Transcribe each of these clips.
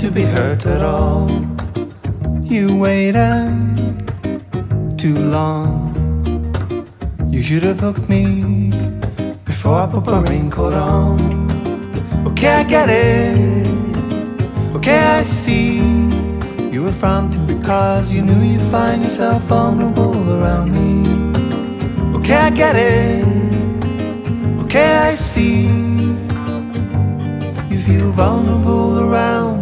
to be hurt at all. You waited too long. You should have hooked me before I put my raincoat on. Okay, I get it. Okay, I see. You were fronting because you knew you'd find yourself vulnerable around me. Okay, I get it. Okay, I see. You feel vulnerable around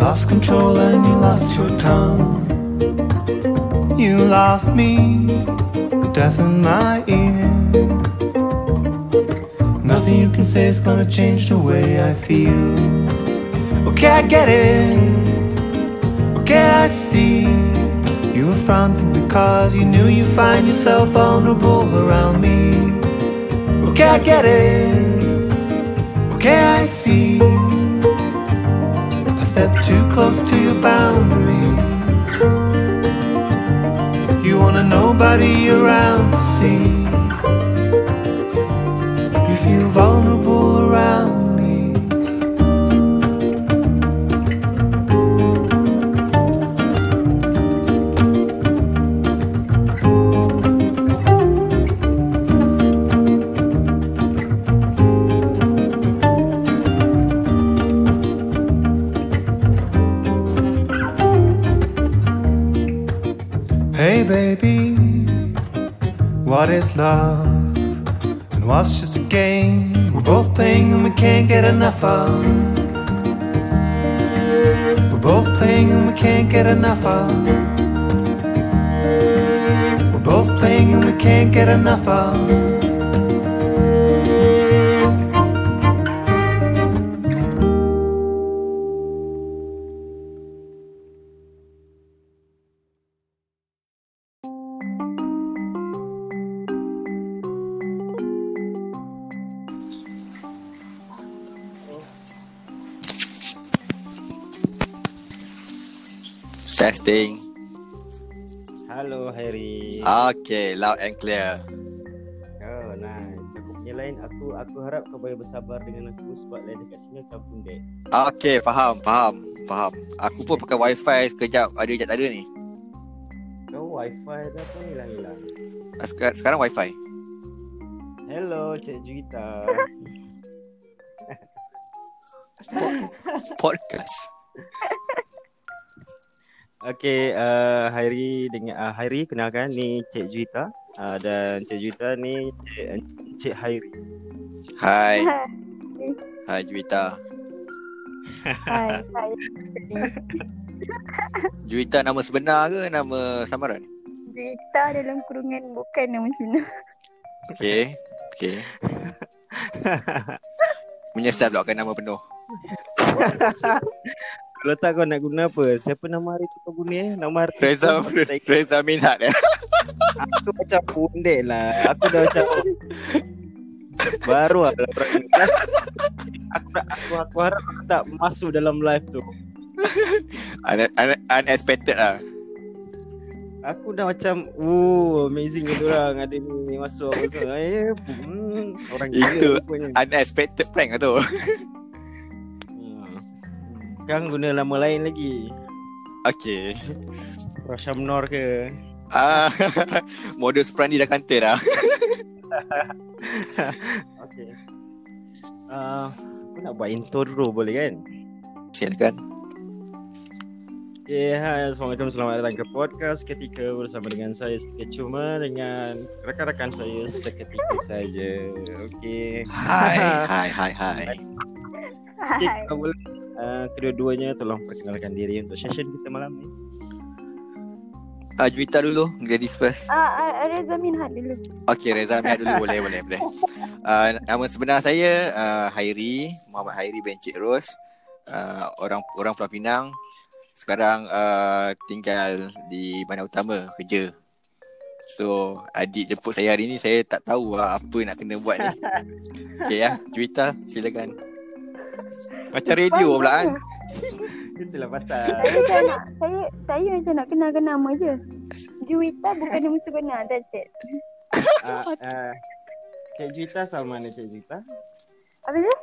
lost control and you lost your tongue. You lost me, deafened my ear. Nothing you can say is gonna change the way I feel. Okay, I get it. Okay, I see. You were fronting because you knew you'd find yourself vulnerable around me. Okay, I get it. Okay, I see. I stepped too close to your boundaries. You wanna nobody around to see. Is love? And what's just a game we're both playing and we can't get enough of? We're both playing and we can't get enough of. We're both playing and we can't get enough of. Testing. Halo Harry. Okay, loud and clear. Oh, nice. Punya lain aku aku harap kau boleh bersabar dengan aku sebab lain dekat sini macam pundek. Okay, faham, faham, faham. Aku pun pakai wifi sekejap ada sekejap tak ada ni. Kau wifi dah pun hilang-hilang. Ah, Sekarang, sekarang wifi. Hello, Cik Juwita. Podcast. Okay, uh, Hairi dengan uh, Hairi kenalkan ni Cik Juwita uh, dan Cik Juwita ni Cik, Cik Hairi. Hai. Hai Juwita. Hai, hai. Juwita nama sebenar ke nama samaran? Juwita dalam kurungan bukan nama sebenar. Okay. Okay. Menyesal pula kan nama penuh. Kalau tak kau nak guna apa? Siapa nama hari tu kau guna eh? Nama hari Reza. Reza Minat eh. Aku macam pundek lah Aku dah macam Baru lah dalam kelas aku, aku, aku harap aku tak masuk dalam live tu. Un- un- unexpected lah. Aku dah macam, oh amazing kata orang ada ni masuk apa semua. Eh, hmm, orang gila Itu. Unexpected prank lah tu. Sekarang guna nama lain lagi. Okay. Rasham Nor ke? Ah, modus prank ni dah kanta dah. Okay. Uh, aku nak buat intro dulu boleh kan? Silakan. Okay, hai. Assalamualaikum. Selamat datang ke podcast ketika bersama dengan saya Setika Cuma dengan rakan-rakan saya seketika saja. Okay. Hai, hai, hai, hai. Okay, kita boleh uh, kedua-duanya tolong perkenalkan diri untuk session kita malam ni. Ah, Juwita dulu, ladies first. Ah, ah, Reza Minhat dulu. Okey, Reza Mia dulu boleh, boleh, boleh. Uh, nama sebenar saya uh, Hairi, Muhammad Hairi bin Cik Ros. Uh, orang orang Pulau Pinang. Sekarang uh, tinggal di Bandar Utama kerja. So, adik jemput saya hari ni saya tak tahu lah apa nak kena buat ni. Okey ya, Juwita silakan. Macam radio pula kan. Itulah pasal. Saya macam nak, saya, saya macam nak kenalkan nama je. Juwita bukan nama sebenar, that's it. Uh, uh, Cik Juita asal mana Cik Juita? Apa tu?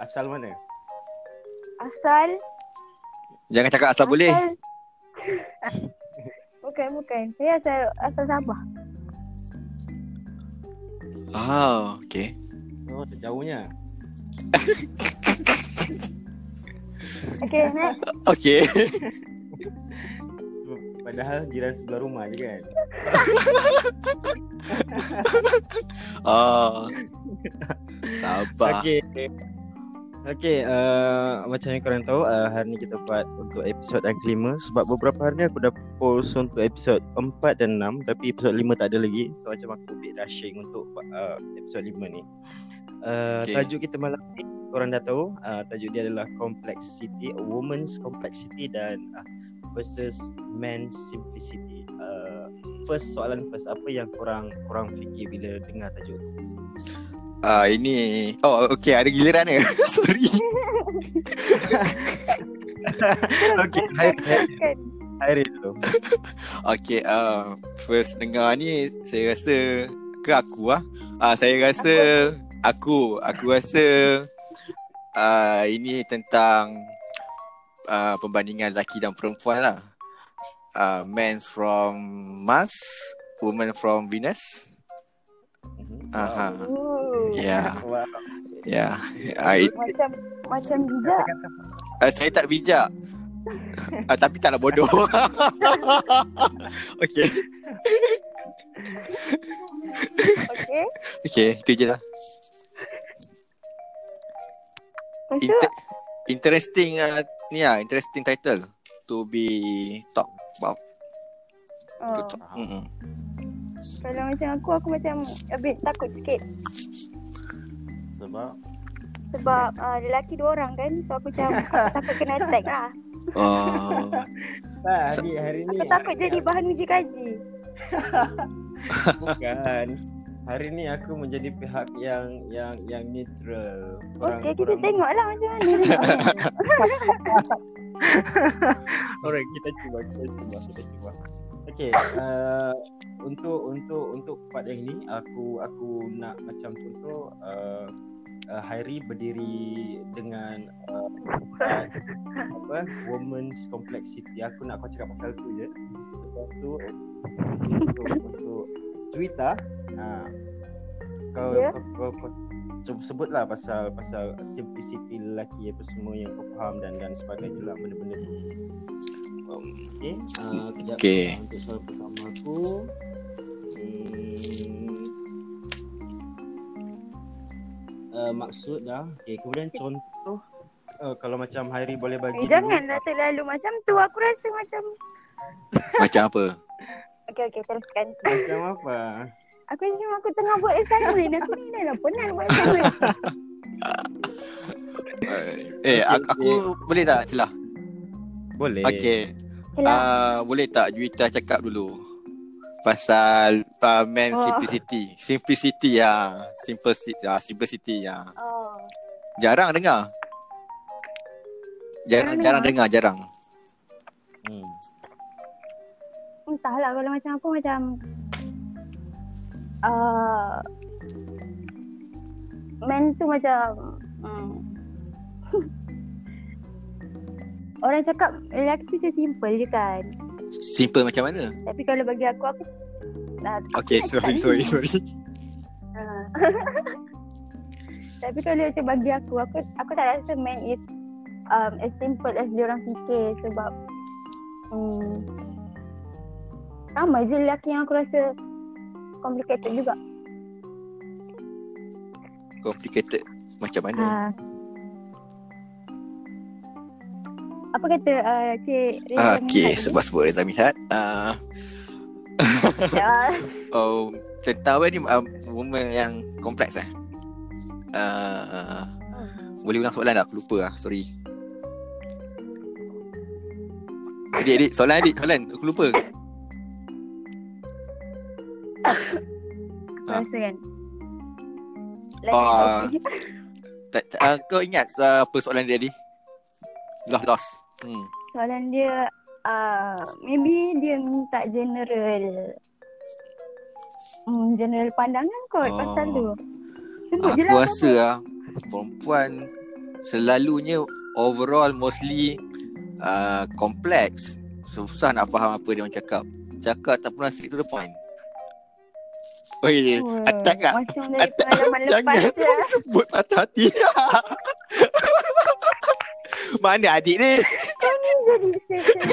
Asal mana? Asal. Jangan cakap asal boleh. bukan, bukan. Saya asal, asal Sabah. Ah, okey. Oh, terjauhnya. Okay, next. Okey. Padahal jiran sebelah rumah je kan. Ah. Sabar. Okey. Okey, uh, macam yang korang tahu, uh, hari ni kita buat untuk episod yang kelima sebab beberapa hari ni aku dah post untuk episod 4 dan 6 tapi episod 5 tak ada lagi. So macam aku bit rushing untuk uh, episod 5 ni. Uh, Okey. Tajuk kita malam ni korang dah tahu, uh, tajuk dia adalah complexity, a woman's complexity dan uh, versus man's simplicity. Uh, first soalan first apa yang korang korang fikir bila dengar tajuk tu? Ah ini Oh okey ada giliran ni Sorry Okey, hai Teruskan. Hairi dulu. Okay uh, First dengar ni Saya rasa Ke aku lah uh, Saya rasa Aku Aku rasa uh, Ini tentang uh, Perbandingan lelaki dan perempuan lah uh, Men from Mars Woman from Venus Aha. Ooh. Ya Wow. Ya it, Macam, macam bijak. uh, Saya tak bijak uh, Tapi taklah bodoh Okay Okay. Okay Itu je lah Inter- interesting uh, ni lah interesting title to be talk about to oh, talk. Mm-mm. kalau macam aku, aku macam a bit takut sikit. Sebab Sebab uh, lelaki dua orang kan. So aku macam takut kena attack lah. Oh, tak, So- hari, hari ni Aku takut jadi bahan uji kaji. bukan. Hari ni aku menjadi pihak yang yang yang neutral. Okay, kita tengoklah macam mana. Orang kita cuba, kita cuba, kita cuba. Okay, uh, untuk untuk untuk part yang ni aku aku nak macam contoh uh, uh, Hairi berdiri dengan uh, uh, apa woman's complexity. Aku nak kau cakap pasal tu je. Lepas tu untuk untuk Juwita, uh, kau, Ya. kau, kau, kau sebut sebutlah pasal pasal simplicity lelaki apa semua yang kau faham dan dan sebagainya lah benda-benda tu. Okay, uh, kejap Okay. Uh, untuk soal pertama aku hmm, uh, maksud dah okay, kemudian contoh uh, kalau macam Hairi boleh bagi Eh, janganlah terlalu macam tu. Aku rasa macam... macam apa? Okay, okay, teruskan. macam apa Aku macam aku tengah buat assignment. Aku ni dah lah penat buat assignment. Uh, eh, aku, aku boleh tak celah? boleh Okay. Uh, boleh tak Juwita cakap dulu pasal uh, man Oh. simplicity. Simplicity ya. Simplicity ya, simplicity ya. Oh. Jarang dengar. Jarang Jarang jarang dengar, jarang. Entahlah kalau macam aku macam uh, men tu macam hmm. Orang cakap lelaki tu macam simple je kan. Simple macam mana? Tapi kalau bagi aku aku nah, aku Okay, nak sorry, sorry, sorry. Ah. Tapi kalau macam bagi aku, aku aku tak rasa man is um, as simple as dia orang fikir sebab um, ramai je lelaki yang aku rasa complicated juga. Complicated macam mana? Ha. Apa kata uh, Cik Reza Ah, okay, sebab sebut Reza Minhad. Uh, Ya, oh, tentang apa ni um, woman yang kompleks eh? Uh, boleh ulang soalan tak? Aku lupa lah, sorry. Adik, adik, soalan adik, soalan. Aku lupa. Aku rasa kan. Ah. Tak, tak, uh, kau ingat uh, apa soalan dia tadi? Lost, lost. Hmm. Soalan dia uh, maybe dia minta general hmm, general pandangan kot Oh. pasal tu. Sebut Aku rasa lah perempuan selalunya overall mostly uh, kompleks. Susah nak faham apa dia orang cakap. Cakap tak pernah straight to the point. Oi, apa. attack tak? Macam dari Attack. pengalaman lepas Jangan je. sebut patah hati. Mana adik ni? Jadi session.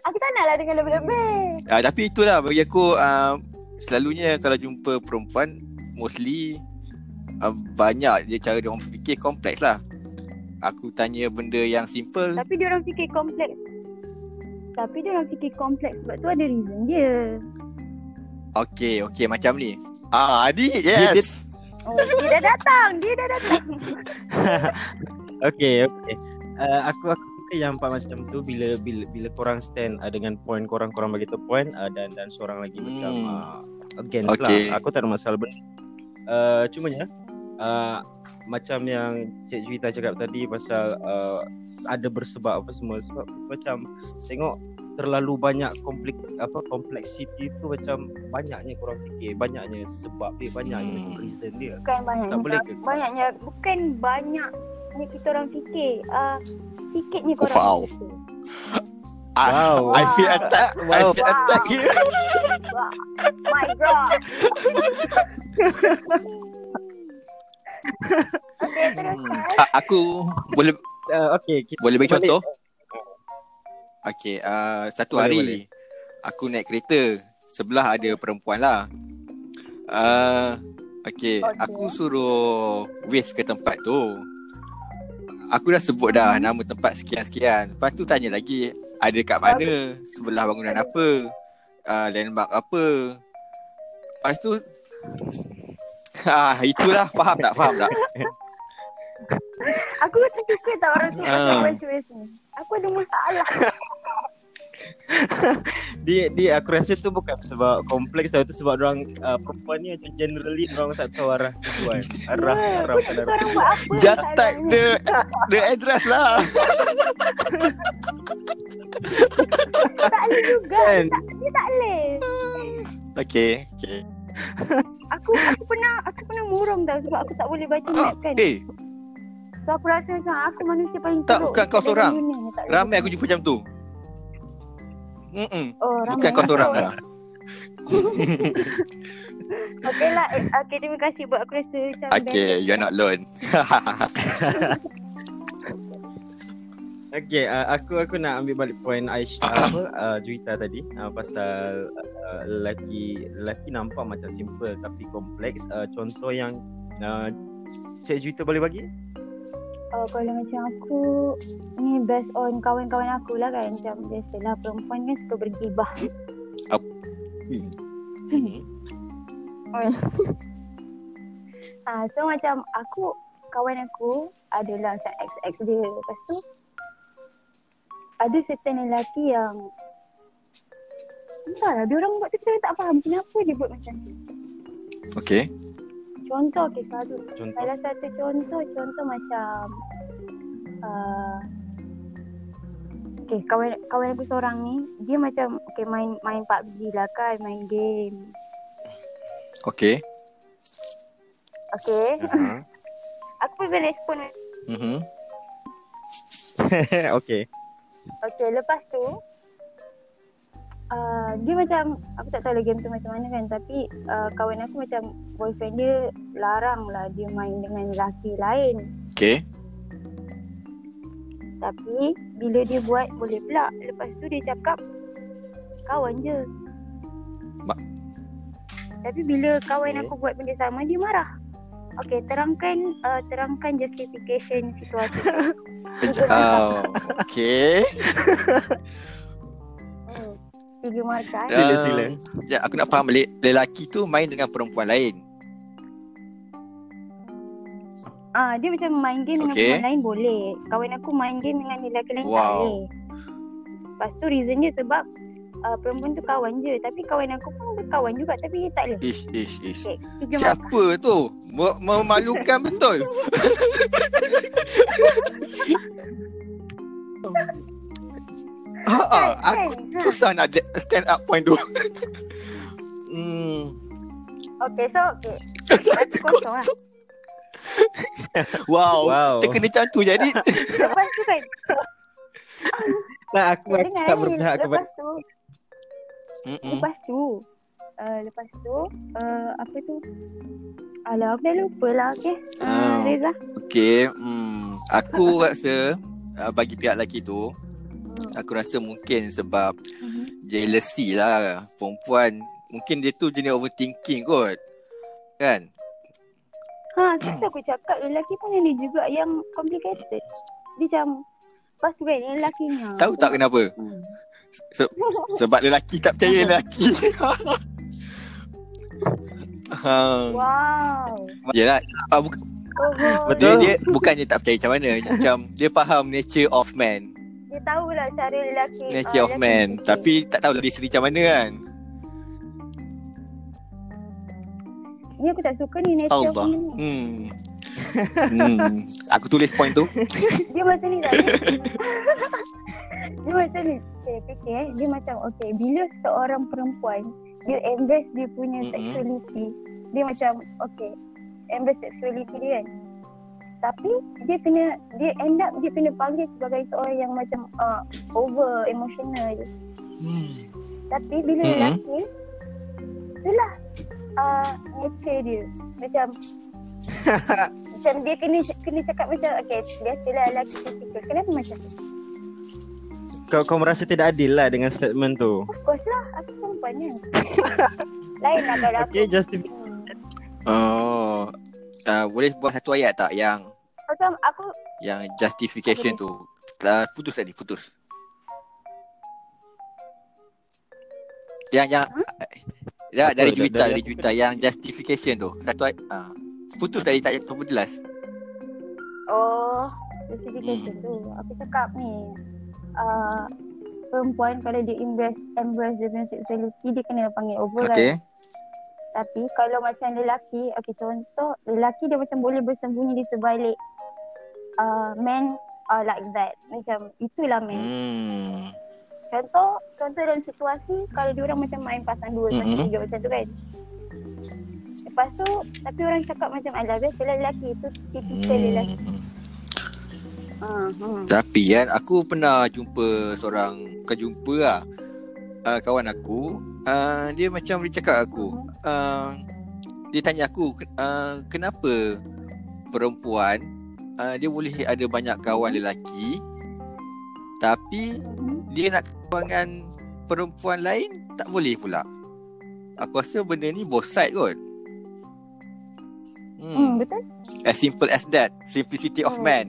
Aku tak nak lah dengar lebih-lebih. Ah, tapi itulah bagi aku uh, selalunya kalau jumpa perempuan mostly uh, banyak je cara dia orang fikir kompleks lah. Aku tanya benda yang simple. Tapi dia orang fikir kompleks. Tapi dia orang fikir kompleks sebab tu ada reason dia. Okay, okay macam ni. Ah, adik, yes. Oh, dia dah datang. Dia dah datang. Okay, okay. Uh, aku aku suka yang part macam tu bila bila bila korang stand uh, dengan point korang korang bagi tu point uh, dan dan seorang lagi Hmm. macam uh, against Okay. lah. Aku tak ada masalah benda. Uh, cumanya uh, macam yang Cik Juwita cakap tadi pasal uh, ada bersebab apa semua sebab macam tengok terlalu banyak komplik apa kompleksiti tu macam banyaknya korang fikir banyaknya sebab dia banyaknya Hmm. reason dia Bukan banyaknya. Tak boleh ke? Banyaknya. Bukan banyak ni kita orang fikir. Uh, sikitnya Oh, korang wow. fikir. Ah, Wow. I feel attack. I Wow. feel attack here. Wah, My God. Ah, aku boleh uh, okay kita boleh bagi balik. contoh? Okay, uh, satu Boleh, hari boleh. aku naik kereta. Sebelah ada perempuan lah. Uh, okay, Okay. aku suruh Waze ke tempat tu. Aku dah sebut dah nama tempat sekian-sekian. Lepas tu tanya lagi, ada kat mana? Sebelah bangunan apa? Uh, landmark apa? Lepas tu Ah, itulah faham tak? Faham tak? Aku tak suka tau orang tu Ah. macam ni. Aku ada masalah. dia dia aku rasa tu bukan sebab kompleks tau itu sebab orang uh, perempuan ni macam generally orang tak tahu arah tujuan arah Ya, arah tak pada buat apa. Just type masalahnya. the the address lah. Tak boleh juga. Kan? Tak, dia tak boleh. Okay, okay. Aku aku pernah aku pernah murung tau sebab aku tak boleh baca Ah, map kan. eh, So aku rasa macam aku manusia paling Tak, teruk bukan kau seorang. ramai aku jumpa macam tu. Mm-mm. Oh, ramai. Bukan kau seorang lah. Okey lah. Eh, okay, terima kasih buat aku rasa macam Okay, you're not alone. Okay, uh, aku aku nak ambil balik point Aish apa uh, Juwita tadi uh, pasal uh, lelaki lelaki nampak macam simple tapi kompleks. Uh, contoh yang uh, Cik Juwita boleh bagi? Oh, kalau macam aku ni based on kawan-kawan aku lah kan macam biasalah perempuan kan suka bergibah. Ah, so macam aku kawan aku adalah macam ex-ex dia. Lepas tu ada certain lelaki yang Entahlah, dia orang buat tu kita tak faham kenapa dia buat macam tu. okay. contoh okay satu Contoh. salah satu contoh contoh macam uh, okay kawan kawan aku seorang ni dia macam okay main main PUBG lah kan main game Okay. okay Aha. aku pun respon Mhm. okay. Okay lepas tu Uh, dia macam aku tak tahu lah game tu macam mana kan tapi uh, kawan aku macam boyfriend dia larang lah dia main dengan lelaki lain Okay. Tapi bila dia buat boleh pula. Lepas tu dia cakap kawan je. Ma- Tapi bila kawan Okay. aku buat benda sama dia marah. Okay, terangkan uh, terangkan justification situasi. Oh, okay. Tiga markah. eh. Sila, sila. Ya, aku nak faham balik. Lelaki tu main dengan perempuan lain. Ah, dia macam main game dengan Okay. perempuan lain boleh. Kawan aku main game dengan lelaki lain tak Wow. boleh. Lepas tu reason dia sebab uh, perempuan tu kawan je. Tapi kawan aku pun berkawan juga tapi dia tak boleh. Ish, ish, ish. Okay. Siapa tu? Mem- Memalukan betul. Ha, ah, aku Kan? susah nak de- stand up point tu. hmm. Okay, so okay. Satu kosong lah. Wow. Wow. Terkena macam tu jadi. Lepas tu kan Nah, aku, aku tak berpihak kepada Lepas tu, Mm-mm. lepas tu, uh, lepas tu, uh, apa tu? Alah, aku dah lupa lah, okay? Uh, Ah. Reza. Okay. Hmm. Aku rasa uh, bagi pihak lelaki tu, aku rasa mungkin sebab Mhm. jealousy lah perempuan. Mungkin dia tu jenis overthinking kot. Kan? Ha, tu aku cakap lelaki pun ada juga yang complicated. Dia macam, lepas tu kan, yang lelakinya. Tahu tak kenapa? Hmm. Se- sebab lelaki tak percaya lelaki. ha. Wow. Yelah, ah, bu- Oh, dia, Betul. dia bukannya tak percaya macam mana. Macam dia faham nature of man. Dia tahulah cara lelaki. Nature ah, of lelaki man. fikir. Tapi tak tahu dia sendiri macam mana kan. Ni aku tak suka ni nature Allah. of man. Hmm. Hmm. Aku tulis point tu. Dia macam ni tak Dia macam ni Saya fikir eh Dia macam okay Bila seorang perempuan Dia embrace dia punya sexuality Dia macam Okay Embrace sexuality dia kan Tapi Dia kena Dia end up Dia kena panggil sebagai seorang yang macam uh, Over emotional Hmm. Tapi bila Mm-mm. lelaki Itulah uh, Nature dia Macam Macam dia kena Kena cakap macam Okay Biasalah lelaki typical Kenapa macam tu Kau kau merasa tidak adil lah dengan statement tu. Of course lah, aku perempuan kan. Lain lah kalau aku. Okay, justif Hmm. Oh. Uh, boleh buat satu ayat tak yang Macam aku, yang justification tu? Uh, putus tadi, putus. Yang yang Ya, dari? Juwita, Dari? Juwita yang justification tu. Satu ayat. Uh, putus tadi tak tak jelas. oh, justification Hmm. tu. Aku cakap ni, uh, perempuan kalau dia embrace, embrace dia punya sexuality, dia kena panggil over Okay. Tapi kalau macam lelaki, okay contoh, lelaki dia macam boleh bersembunyi di sebalik uh, men are like that. Macam itulah men. Hmm. Contoh, contoh dalam situasi kalau dia orang macam main pasang dua, pasang Mhm. tiga macam tu kan. Lepas tu, tapi orang cakap macam alah biasalah lelaki tu tipikal lelaki. Hmm. Ha, hmm. Tapi kan aku pernah jumpa seorang Bukan jumpa lah uh, Kawan aku uh, Dia macam dia cakap aku uh, Dia tanya aku uh, Kenapa Perempuan uh, Dia boleh ada banyak kawan lelaki Tapi Mhm. Dia nak kawan dengan Perempuan lain Tak boleh pula Aku rasa benda ni both side kot Hmm, hmm. betul? As simple as that Simplicity of Hmm. man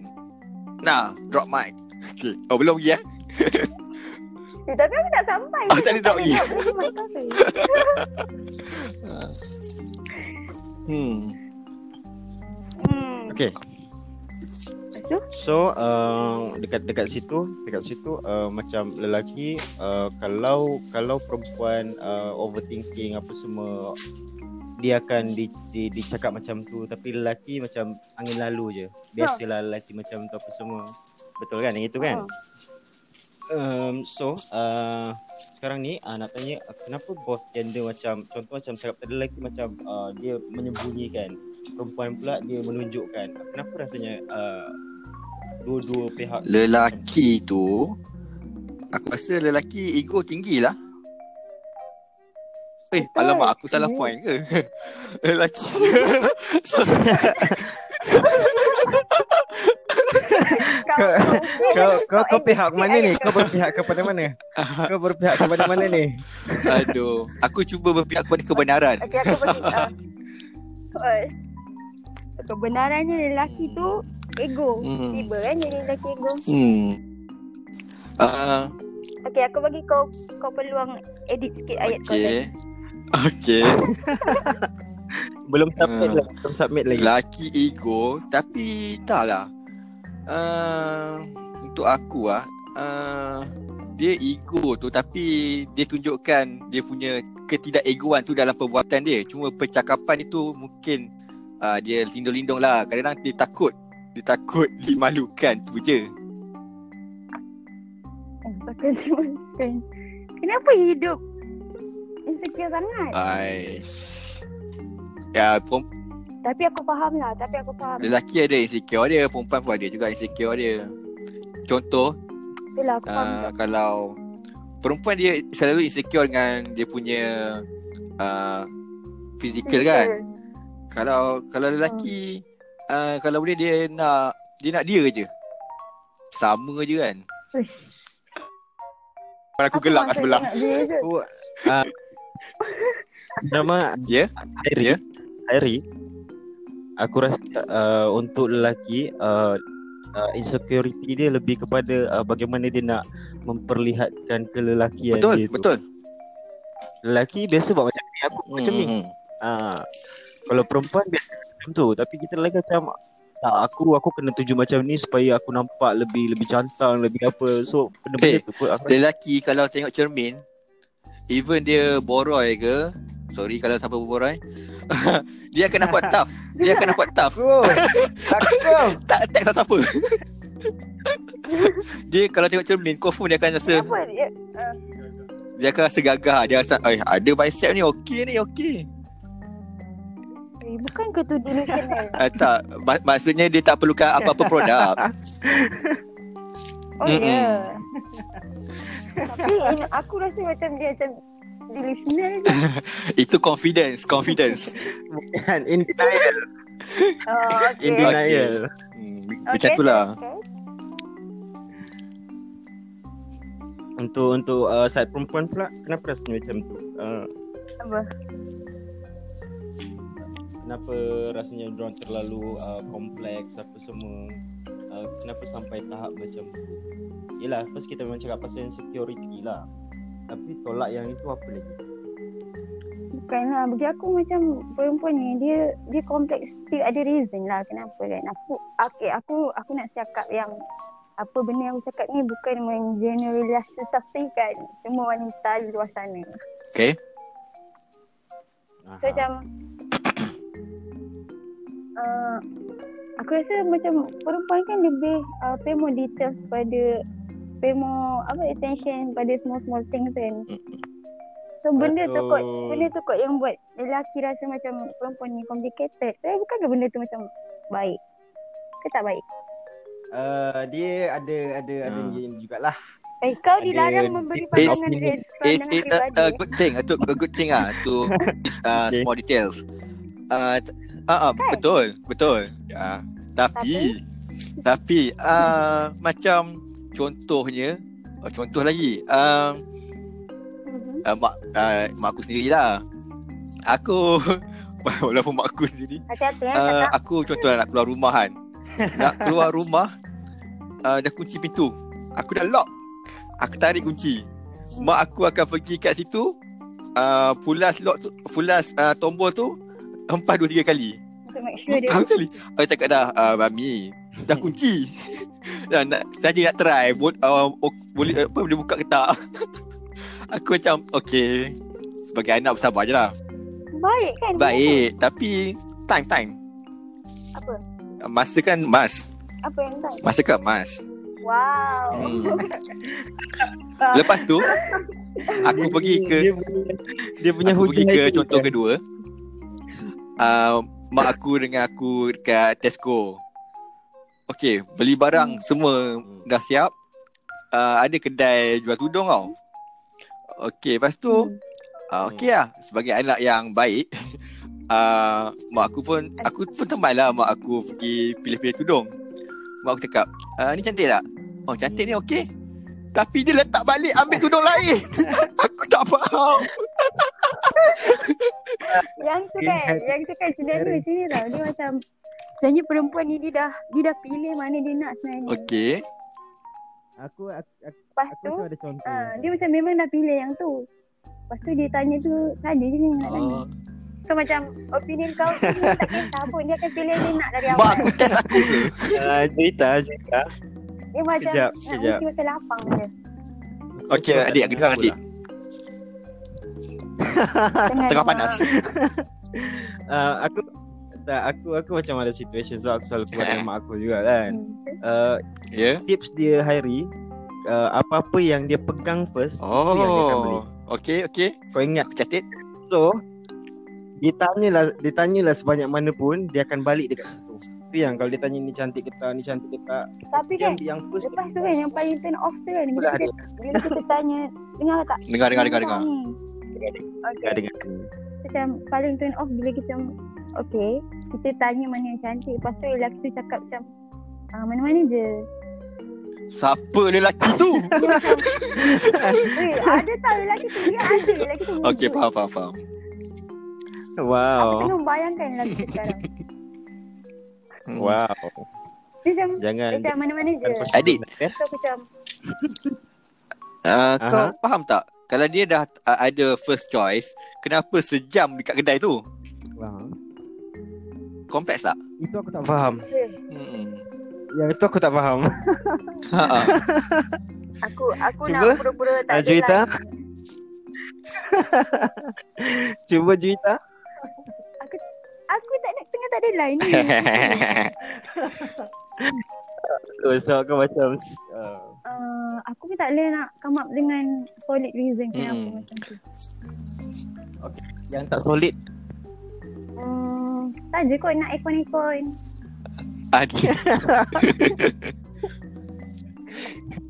Nah Drop mic Okay Oh belum lagi eh Eh, tapi aku tak sampai. Oh, tak ada drop lagi. lagi. Hmm. Hmm. Okay. So uh, dekat dekat situ dekat situ uh, macam lelaki uh, kalau kalau perempuan uh, overthinking apa semua dia akan di, di, dicakap macam tu tapi lelaki macam angin lalu je. Biasalah lelaki macam tu apa semua. Betul kan? Yang itu kan? Ha. Um, so uh, sekarang ni uh, nak tanya uh, kenapa both gender macam contoh macam cakap tadi lelaki macam uh, dia menyembunyikan perempuan pula dia menunjukkan kenapa rasanya uh, dua-dua pihak Lelaki tu Aku rasa lelaki ego tinggi lah Eh, Betul. alamak aku salah Ya. point ke? lelaki Kau, Kau kau kau pihak mana ni? Kau berpihak kepada mana? Kau berpihak kepada mana ni? Aduh Aku cuba berpihak kepada kebenaran Okey, aku bagi. Uh. Kebenarannya lelaki tu ego. Hmm. Tiba kan jadi lelaki ego. Hmm uh, Okey, aku bagi kau kau peluang edit sikit ayat kau tadi. Okay Belum submit Hmm. lagi, belum submit lagi. Lelaki ego Tapi tak lah uh, Untuk aku lah uh, Dia ego tu Tapi Dia tunjukkan Dia punya Ketidakegoan tu Dalam perbuatan dia Cuma percakapan itu Mungkin uh, Dia lindung-lindung lah Kadang-kadang dia takut Dia takut Dimalukan Tu je Oh, Takkan dimakan. Kenapa hidup insecure sangat? Ai. Ya pem- Tapi aku faham lah. Tapi aku faham. Lelaki ada insecure dia Perempuan pun ada juga insecure dia Contoh Itulah aku faham. uh, Kalau Perempuan dia selalu insecure dengan Dia punya uh, Physical kan Kalau kalau lelaki uh, kalau boleh dia nak dia nak dia je. Sama je kan. Uish. Aku gelak kat sebelah. Aku uh, nama Ya? Hairi. Ya? Hairi. Aku rasa uh, untuk lelaki uh, uh, insecurity dia lebih kepada uh, bagaimana dia nak memperlihatkan kelelakian Betul, dia tu. betul. Lelaki biasa buat macam ni, aku buat macam ni. Hmm. Ah, kalau perempuan biasa macam tu, tapi kita lelaki macam tak aku aku kena tuju macam ni supaya aku nampak lebih lebih cantang, lebih apa. So benda-benda Eh, tu aku Lelaki kalau tengok cermin Even dia boroi ke Sorry kalau siapa boroi Dia akan nampak tough. Dia akan nampak tough. Takut. Tak attack siapa Dia kalau tengok cermin Confirm dia akan rasa dia? Dia akan rasa gagah. Dia rasa eh, Ada bicep ni okey ni okey. Eh, bukan ke tu delusional? uh, Tak. Mak- Maksudnya dia tak perlukan Apa-apa produk. Oh ya. Tapi in, aku rasa macam dia macam delusional. Itu confidence Confidence Bukan in denial, Oh, okay. in denial. hmm, Okay, Macam tu lah okay. Untuk untuk uh, side perempuan pula kenapa rasanya macam tu? Uh, Apa? kenapa rasanya orang terlalu uh, kompleks apa semua uh, kenapa sampai tahap macam tu Yelah first kita memang cakap pasal insecurity lah tapi tolak yang itu apa lagi Bukan lah. Bagi aku macam perempuan ni dia dia kompleks still ada reason lah kenapa kan. Aku okay, aku aku nak cakap yang apa benda yang aku cakap ni bukan menggeneralisasikan semua wanita di luar sana. Okay So macam uh, aku rasa macam perempuan kan lebih uh, pay more details pada pay more apa attention pada small small things kan. So benda tu kot benda tu kot yang buat lelaki rasa macam perempuan ni complicated. Tapi bukan ke benda tu macam baik? Ke tak baik? uh, dia ada ada ada Hmm. ni jugalah Eh kau Ada- dilarang memberi pandangan it's- dia It's, pandangan it's a, a good thing a, a good thing ah to uh, Okay. small details. Uh, uh, uh, Kan? betul, betul. Ya. Tapi tapi uh, macam contohnya oh, contoh lagi. Uh, Mhm. uh, mak uh, mak aku sendirilah. Aku walaupun mak aku sendiri Hati-hati eh uh, aku contoh nak keluar rumah kan. Nak keluar rumah uh, dah kunci pintu. Aku dah lock. Aku tarik kunci. Mak aku akan pergi kat situ uh, pulas lock tu pulas uh, tombol tu hempas dua tiga kali. Untuk make sure dia Tahu kali. Aku cakap dah uh, mami dah kunci. Dah nak saja nak try Bo, uh, boleh apa boleh buka ke tak. aku macam okey. Sebagai anak bersabar je lah. Baik kan? Baik Tapi Time time Apa? Masa kan mas Apa yang tak? Masa kan mas Wow. hmm. Lepas tu Aku pergi ke dia punya, dia punya Aku pergi ke contoh kan? kedua uh, Mak aku dengan aku Dekat Tesco. Okay Beli barang Semua Dah siap. Uh, Ada kedai Jual tudung tau. Okay Lepas tu uh, Okay lah Sebagai anak yang baik uh, Mak aku pun Aku pun teman lah Mak aku pergi Pilih-pilih tudung. Mak aku cakap uh, Ni cantik tak? Oh cantik ni okay Tapi dia letak balik Ambil tudung lain Aku tak faham Yang tu kan, yang tu kan sebenarnya sini tau. Dia macam sebenarnya perempuan ni dia dah dia dah pilih mana dia nak sebenarnya. Okay Aku aku, aku, Lepas aku tu tu ada contoh. ah, dia macam memang dah pilih yang tu. Lepas tu dia tanya tu tadi je ni nak tanya. oh. So macam opinion kau tu tak kisah pun dia akan pilih yang dia nak dari Mak awal. aku test aku ke? Uh, cerita cerita. Dia macam Kejap, kejap. mesti macam lapang dia. Okay adik aku dengar adik Tengah, Tengah panas Uh, aku tak aku aku macam ada situation so aku selalu keluar dengan mak aku juga kan. Hmm. Uh, Ya tips dia Hairi uh, apa-apa yang dia pegang first itu yang dia akan beli. Oh Okay okay Kau ingat Aku catat so dia tanyalah dia tanyalah sebanyak mana pun dia akan balik dekat situ. Itu yang kalau dia tanya ni cantik ke tak, ni cantik ke tak. Tapi Dia kan yang first lepas tu kan yang paling turn off tu kan bila kita, bila kita tanya dengar tak? Dengar dengar dengar dengar Okay. dengan macam paling turn off bila kita okay kita tanya mana yang cantik lepas tu lelaki tu cakap macam ah, mana-mana je Siapa lelaki tu? eh, ada tau lelaki tu dia ada lelaki tu Okay wujud. faham faham faham aku Wow. tengah membayangkan lelaki tu sekarang. Wow. dia macam Jangan macam mana-mana je Adik Eh? so aku macam uh, Kau Aha. faham tak? Kalau dia dah uh, ada first choice Kenapa sejam dekat kedai tu? Wow. Kompleks tak? Itu aku tak faham. Hmm. Yang itu aku tak faham. Ha, aku aku Cuba. nak pura-pura tak Ah, ada Juwita. line. Cuba Juita. Aku tak nak tengah tak ada line ni Oh, so aku macam uh, uh, aku pun tak boleh nak come up dengan solid reason kenapa Hmm. macam tu yang tak solid. Hmm, saja kot nak ikon-ikon. Adik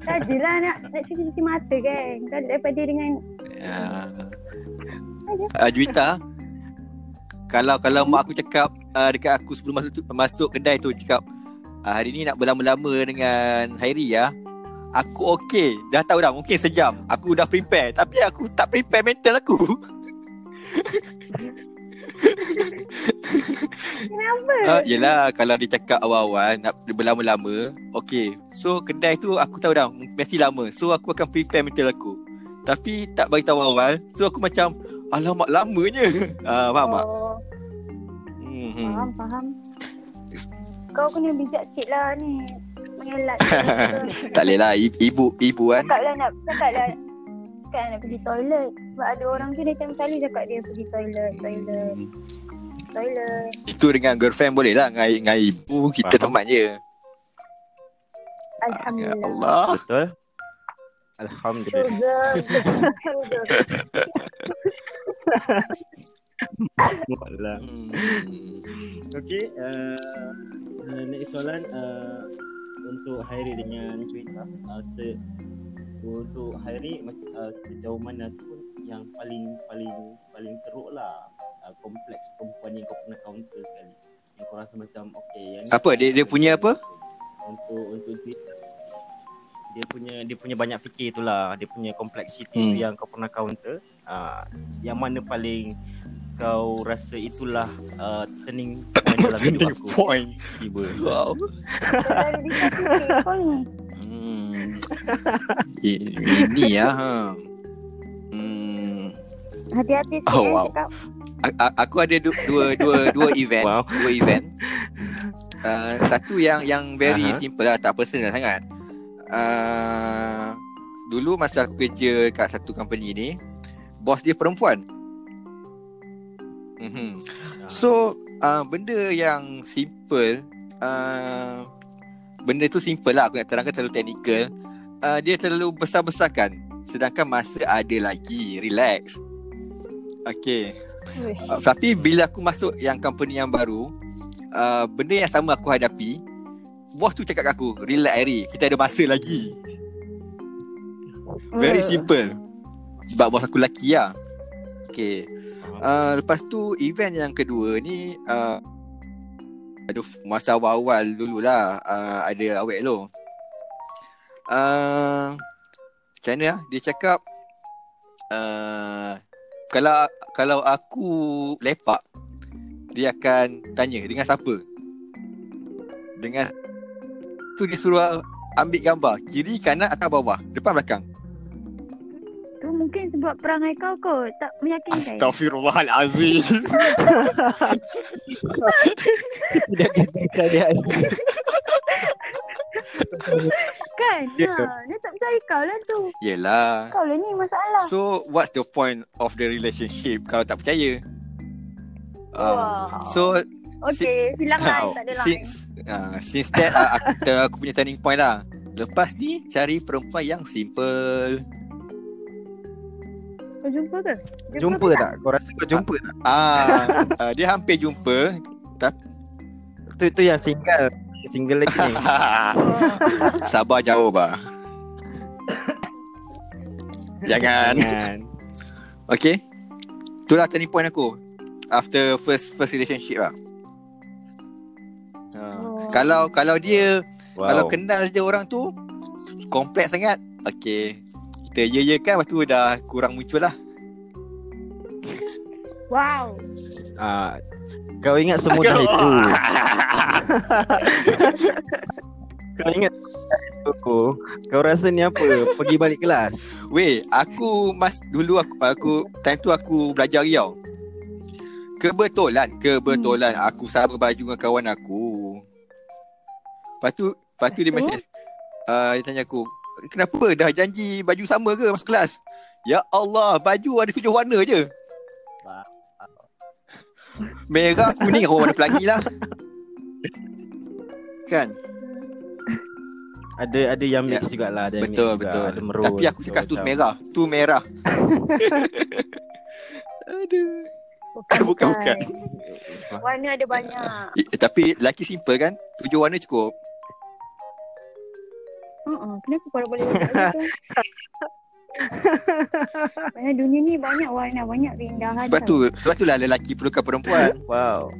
Sajalah nak nak cuci-cuci mata kan. Daripada dengan uh, Juwita Kalau kalau mak aku cakap uh, Dekat aku sebelum masuk tu, masuk kedai tu Cakap uh, Hari ni nak berlama-lama dengan Hairi ya. Aku okey. Dah tahu dah mungkin sejam. Aku dah prepare. Tapi aku tak prepare mental aku. Kenapa? uh, Yelah Kalau dia cakap awal-awal Nak berlama-lama Okay So kedai tu aku tahu dah Mesti lama. So aku akan prepare mental aku. Tapi tak bagi tahu awal. So aku macam Alamak lamanya uh, Faham tak? Oh, Hmm, hmm. faham, faham. Kau kena bijak sikit lah ni. Mengelak. Tak boleh lah Ibu Ibu kan Cakap lah nak, cakap lah. Cakap nak pergi toilet. Sebab ada orang tu dia macam selalu cakap dia pergi toilet, toilet, Hmm. toilet. Itu dengan girlfriend boleh lah Dengan, dengan ibu Kita Faham. teman je Ya Alhamdulillah. Allah Betul? Alhamdulillah. Sugar. Sugar. Alah. hmm. Okey, uh, uh, next soalan uh, untuk Hairi dengan Cuita. Uh, se untuk Hairi uh, sejauh mana tu yang paling paling paling teruk lah uh, kompleks perempuan yang kau pernah counter sekali. Yang kau rasa macam okey yang Apa? Dia- dia punya apa? Untuk untuk Cuita dia punya dia punya banyak fikir itulah dia punya complexity Hmm. tu yang kau pernah counter uh, yang mana paling kau rasa itulah uh, turning point dalam hidup Turning aku point tiba Wow kau ni. hmm. I- Ini ya ha. hmm. Hati-hati sikit Oh, eh, wow. cakap. A- Aku ada du- dua dua dua event Wow. Dua event uh, Satu yang yang very Aha. simple lah Tak personal sangat uh, Dulu masa aku kerja kat satu company ni Bos dia perempuan Mhm. So uh, benda yang simple uh, benda tu simple lah aku nak terangkan terlalu teknikal. Uh, dia terlalu besar-besarkan sedangkan masa ada lagi relax. Okay. Uh, tapi bila aku masuk yang company yang baru, uh, benda yang sama aku hadapi, bos tu cakap kat aku, relax Harry, kita ada masa lagi. Very Uh. simple. Sebab bos aku lelaki lah. Okay. Uh, lepas tu event yang kedua ni uh, Aduh masa awal-awal dululah uh, Ada awet lo uh, Macam mana lah Dia cakap uh, Kalau kalau aku lepak Dia akan tanya dengan siapa Dengan Tu dia suruh ambil gambar Kiri, kanan, atas, bawah Depan, belakang mungkin sebab perangai kau kot tak meyakinkan. Astaghfirullahalazim Tidak kena keadaan. Kan? Ya. Ha, dia tak percaya kau lah tu. Yelah Kau lah ni masalah. So what's the point of the relationship Kalau tak percaya uh, Wow. So Okay, silang. Wow. Tak ada since uh, Since that uh, aku, aku punya turning point lah Lepas ni cari perempuan yang simple Kau jumpa ke? Jumpa ke tak? Kau rasa kau jumpa tak? Ah, uh, Dia hampir jumpa Tu tu yang single. Single lagi ni. Sabar jauh bah Jangan Jangan. Okay Itulah turning point aku After first first relationship lah uh, Oh. Kalau kalau dia Wow. Kalau kenal je orang tu Kompleks sangat Okay Kita ye-ye kan Lepas tu dah kurang muncul lah Wow. Ah, kau ingat semudah itu. kau ingat itu. Kau rasa ni apa? Pergi balik kelas. Weh Aku mas Dulu aku, aku Time tu aku belajar Riau Kebetulan Kebetulan Aku sama baju dengan kawan aku Lepas tu Lepas tu dia mesej uh, Dia tanya aku Kenapa? Dah janji baju sama ke masuk kelas? Ya Allah Baju ada tujuh warna je. Merah, kuning, apa warna pelangi lah. Kan? Ada ada yang Ya. mix jugalah, ada yang Betul mix juga. betul. Ada merun. Tapi aku cakap tu merah. Tu merah. Aduh. Bukan, Bukan, bukan. Warna ada banyak. Eh, Tapi lelaki simple kan? Tujuh warna cukup Uh-uh. Kenapa kau boleh gitu? Banyak dunia ni banyak warna, banyak keindahan. Sebab tu Sebab tu lah lelaki perlukan perempuan Wow.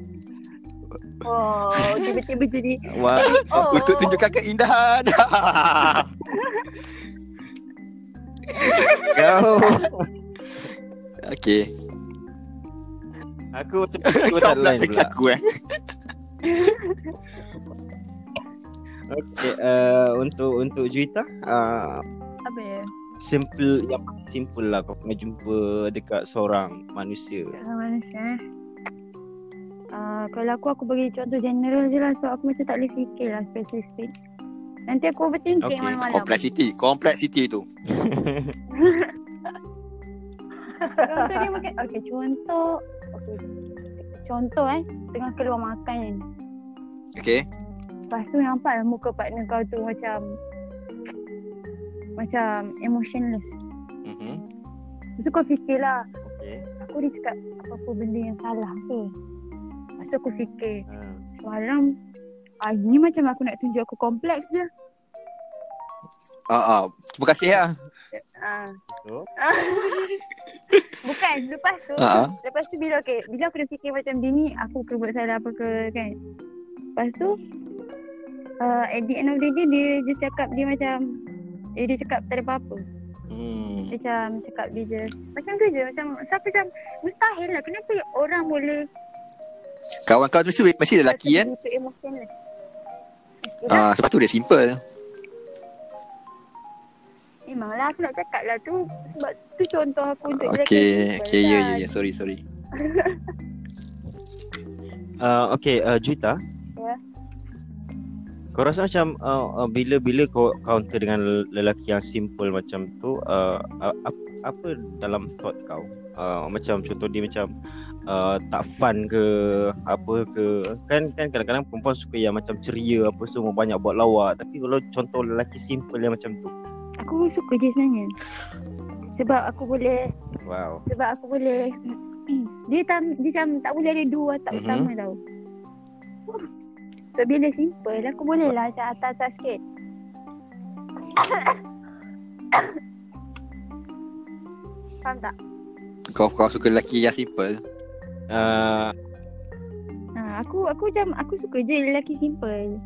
Oh, tiba-tiba jadi Wow. oh. Untuk tunjukkan keindahan Kau Okay aku macam tak lain pula. aku eh Okay, uh, untuk untuk Juita, uh, apa ya? simple yang paling simple lah kau pernah jumpa dekat seorang manusia. Dalam manusia eh. Uh, kalau aku aku bagi contoh general je lah sebab aku macam tak boleh fikir lah spesifik. Nanti aku overthinking Okay, malam-malam. Complexity Complexity tu Contoh dia makan Okay contoh okay. Contoh eh Tengah keluar makan Okay Lepas tu nampak lah muka partner kau tu macam Macam emotionless mm-hmm. Lepas tu kau fikir lah Okay. Aku dia cakap apa-apa benda yang salah ke Lepas tu aku fikir Uh, Semalam ah, Ini macam aku nak tunjuk aku kompleks je ah, ah. Terima kasih lah ah. Betul. Bukan Lepas tu ah. Lepas tu bila okay, Bila aku dah fikir macam dia ni Aku ke buat salah apa ke kan Lepas tu uh, At the end of the day Dia just cakap dia macam eh, Dia cakap tak ada apa-apa. Hmm. Dia macam cakap dia just Macam tu je. Macam Siapa macam Mustahil lah. Kenapa orang boleh Kawan kau tu mesti, mesti lelaki kan ah, Ya, Sebab tu dia simple. Memanglah aku nak cakap lah tu. Sebab tu contoh aku untuk dia Okay kan. Okay ya ya ya. Sorry sorry. Uh, okay, uh, Juita. Kau rasa macam uh, uh, bila-bila kau counter dengan lelaki yang simple macam tu uh, uh, apa, dalam thought kau? Uh, macam contoh dia macam uh, tak fun ke apa ke kan kan kadang-kadang perempuan suka yang macam ceria apa semua banyak buat lawak tapi kalau contoh lelaki simple yang macam tu Aku suka je sebenarnya. Sebab aku boleh wow sebab aku boleh dia tam, dia macam tak boleh ada dua tak Mhm. utama tau. So bila simple aku boleh lah macam atas-atas sikit. Faham tak? Kau kau suka lelaki yang simple. uh, Ha, aku aku macam aku suka je lelaki simple.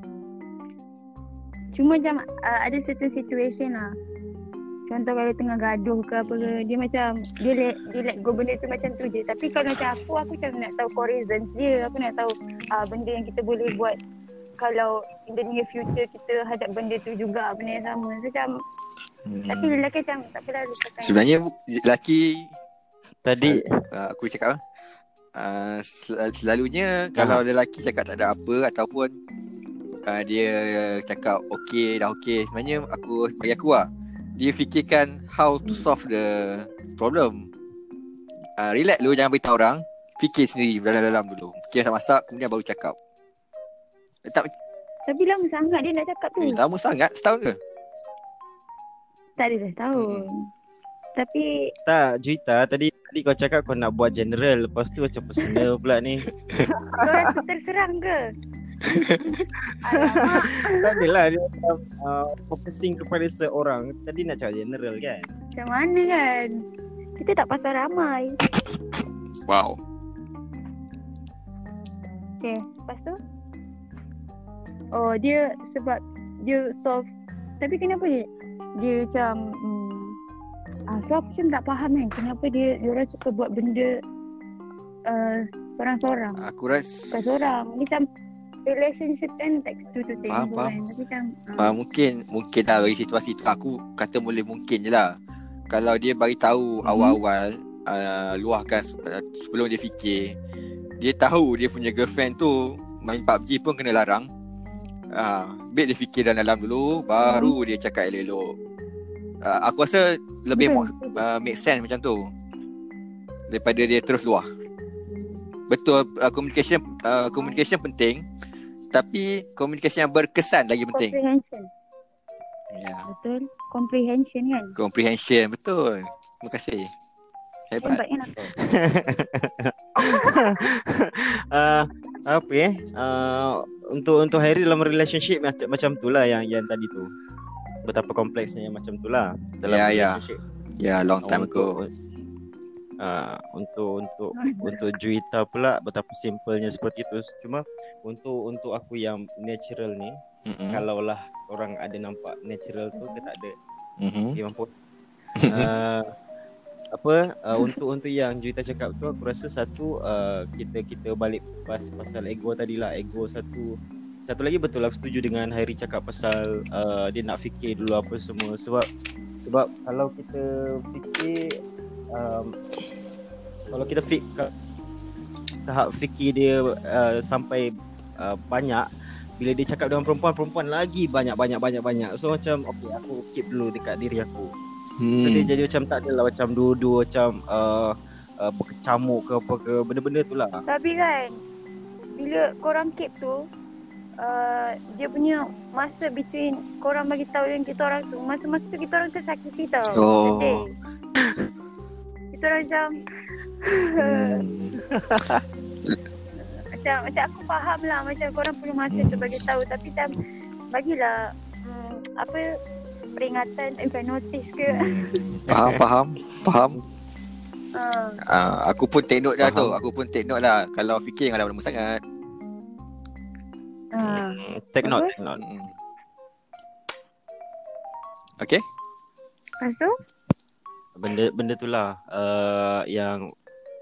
Cuma macam uh, ada certain situation lah. Contoh kalau tengah gaduh ke apa ke Dia macam Dia let, dia let go benda tu macam tu je. Tapi kalau macam aku Aku macam nak tahu core reasons dia Aku nak tahu uh, Benda yang kita boleh buat Kalau In the near future Kita hadap benda tu juga Benda yang sama. So, Macam Hmm. Tapi lelaki macam Tak apalah lupakan Sebenarnya lelaki tadi. Uh, aku cakap uh, sel- selalunya kalau lelaki cakap tak ada apa ataupun uh, dia cakap okey dah okey sebenarnya aku bagi aku lah dia fikirkan how to solve the problem. Uh, relax dulu jangan beritahu orang. Fikir sendiri dalam-dalam dulu. Fikir masak-masak kemudian baru cakap. Eh, tak Tapi lama sangat dia nak cakap tu. Eh, lama sangat? Setahun ke? Tak ada dah setahun Tapi tak Juita tadi tadi kau cakap kau nak buat general. Lepas tu macam personal pula ni. Kau rasa terserang ke? Tak adalah dia macam uh, focusing kepada seorang. Tadi nak cakap general kan? Macam mana kan? Kita tak pasal ramai. Wow. Okay Lepas tu? Oh dia Sebab Dia solve Tapi kenapa dia Dia macam hmm, ah, So aku macam tak faham kan Kenapa dia Dia orang suka buat benda uh, Seorang-seorang? Aku rasa Bukan seorang Dia macam Relationship kan Text tu tu Faham, tengok faham. kan Tapi macam Uh, ah, mungkin mungkin lah bagi situasi tu aku kata boleh mungkin je lah. Kalau dia bagi tahu Mhm. awal-awal uh, luahkan se- uh, sebelum dia fikir dia tahu dia punya girlfriend tu main PUBG pun kena larang. Ah, uh, biar dia fikir dalam-dalam dulu baru dia cakap elok-elok. Uh, aku rasa lebih betul, mo- betul. uh, make sense macam tu daripada dia terus luah. Betul uh, communication uh, communication penting tapi komunikasi yang berkesan lagi penting. Comprehension Ya. Betul Comprehension kan Comprehension betul. Terima kasih. Hebat. Hebat kan aku uh, apa eh uh, untuk untuk Harry dalam relationship macam macam tu lah yang yang tadi tu betapa kompleksnya macam tu lah dalam Ya, ya. relationship Ya, long time ago. Untuk, uh, untuk untuk untuk Juita pula betapa simpelnya seperti itu. Cuma untuk untuk aku yang natural ni Mm-mm. kalaulah orang ada nampak natural tu ke tak ada. Mhm. dia mampu. Uh, apa uh, untuk untuk yang Juita cakap tu aku rasa satu uh, kita kita balik pas pasal ego tadi lah ego satu satu lagi betul aku setuju dengan Hairi cakap pasal uh, dia nak fikir dulu apa semua. Sebab sebab kalau kita fikir um, kalau kita fik tahap fikir dia uh, sampai uh, banyak bila dia cakap dengan perempuan perempuan lagi banyak banyak banyak banyak so macam okey aku keep dulu dekat diri aku Hmm. So dia jadi macam tak adalah macam dua-dua macam uh, uh, berkecamuk ke apa ke benda-benda tu lah. Tapi kan Bila korang keep tu uh, Dia punya masa between Korang bagi tahu dengan kita orang tu Masa-masa tu kita orang tersakiti tau Oh. Sedih macam Hmm. Macam macam aku faham lah Macam korang perlu masa tu bagi tahu Tapi macam Bagilah hmm, Apa Peringatan Eh bukan notice ke Faham, faham, faham. uh, Uh, aku pun take note dah Faham. tu. Aku pun take note lah. Kalau fikir jangan lama-lama sangat. uh. Hmm, Take note, take note. Hmm. Okay? Lepas tu Benda benda tu lah uh, yang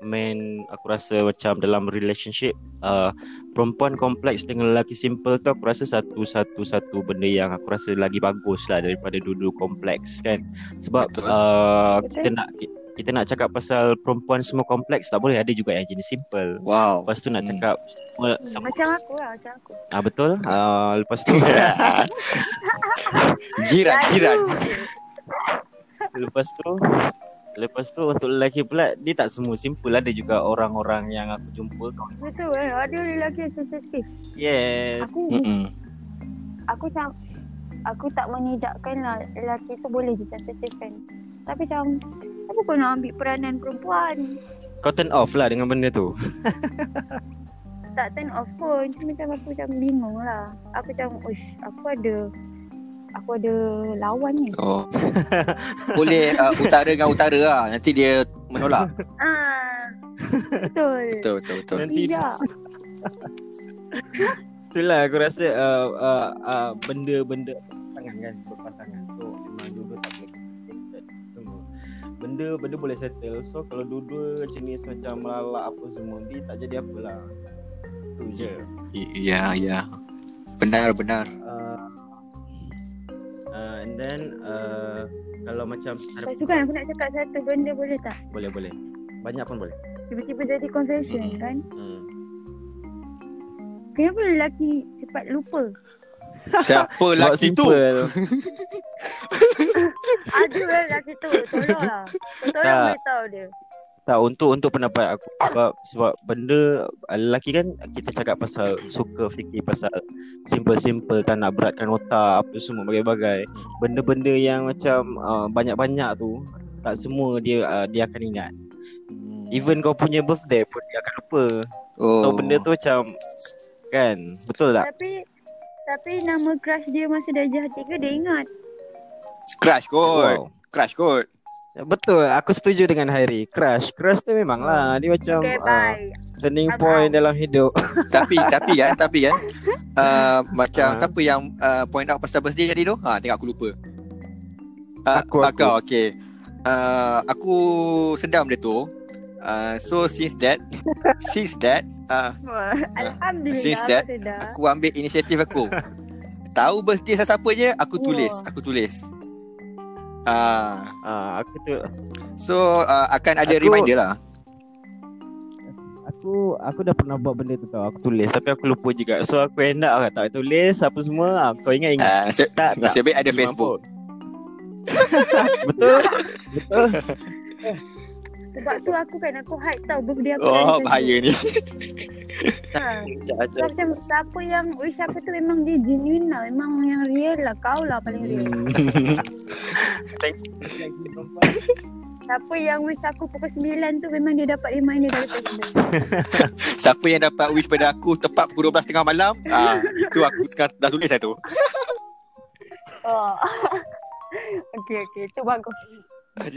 main aku rasa macam dalam relationship uh, perempuan kompleks dengan lelaki simple tu aku rasa satu satu satu benda yang aku rasa lagi bagus lah daripada dua-dua kompleks kan sebab Betul. uh, kita nak kita nak cakap pasal perempuan semua kompleks tak boleh ada juga yang jenis simple. Wow. Lepas tu nak Hmm. cakap semua, Hmm, semua Macam aku lah, macam aku. ah, betul. Ah, lepas tu jiran, jiran. lepas tu lepas tu untuk lelaki pula dia tak semua simple ada juga orang-orang yang aku jumpa kawan. Betul eh, ada lelaki yang sensitif. Yes. Aku Mm-mm. aku macam aku tak menidakkan lah lelaki tu boleh je sensitif kan. Tapi macam apa kau nak ambil peranan perempuan? Kau turn off lah dengan benda tu. Tak turn off pun. Cuma macam aku macam bingung lah. Aku macam, uish, aku ada aku ada lawan ni. Oh. Boleh uh, utara dengan utara lah. Nanti dia menolak. Ah. Betul. Betul, betul, betul. Nanti- Tidak. Itulah aku rasa uh, uh, uh, benda-benda pasangan kan berpasangan tu memang dua-dua tak boleh. Benda benda boleh settle. So kalau dua-dua jenis macam melalak apa semua dia tak jadi apalah. Tu je. Ya, ya. Benar, benar. Uh, uh, and then uh, kalau macam tu kan aku nak cakap satu benda boleh tak? boleh boleh. Banyak pun boleh. Tiba-tiba jadi confession Mm-mm. kan? Hmm. Kenapa lelaki cepat lupa? Siapa lelaki tu? Ada lelaki tu. Tolonglah. Tolong Tak. beritahu dia. Tak untuk untuk pendapat aku sebab sebab benda lelaki kan kita cakap pasal suka fikir pasal simple-simple tak nak beratkan otak apa semua bagai-bagai. Benda-benda yang macam uh, banyak-banyak tu tak semua dia uh, dia akan ingat. Even kau punya birthday pun dia akan lupa. oh. So benda tu macam kan betul tak? Tapi tapi nama crush dia masa darjah tiga dia ingat. Crush kot. Wow. Crush kot. Betul, aku setuju dengan Hairi. Crush, crush tu memang lah dia macam Okay, uh, bye. turning I'm point dalam hidup. tapi tapi kan, tapi kan. Uh, macam Ah. siapa yang uh, point out pasal birthday tadi tu? Ha, tengok aku lupa. Uh, Aku, aku. Kau, okay. Uh, aku sedam dia tu. Uh, so since that, since that, uh, Alhamdulillah. Since that, aku ambil inisiatif aku. Tahu birthday siapa je, aku tulis, aku tulis. Ah, Ah, aku tu so uh, akan ada Aku- reminder lah. Aku aku dah pernah buat benda tu tau. Aku tulis tapi aku lupa juga. So aku end up tak tulis apa semua. Ah, kau ingat ingat. Uh, nasib, tak, tak. nasib baik ada Facebook. Betul. Betul. Sebab tu aku kan aku hide tau birthday aku. Oh, bahaya ni. Ha. So, macam siapa yang wish aku tu memang dia genuine lah. Memang yang real lah. Kau lah paling real. Hmm. Siapa yang wish aku pukul 9 tu memang dia dapat reminder dari Facebook. Siapa yang dapat wish pada aku tepat pukul 12 tengah malam, ah, tu aku tengah dah tulis dah tu. Oh. okay, okay. Tu bagus.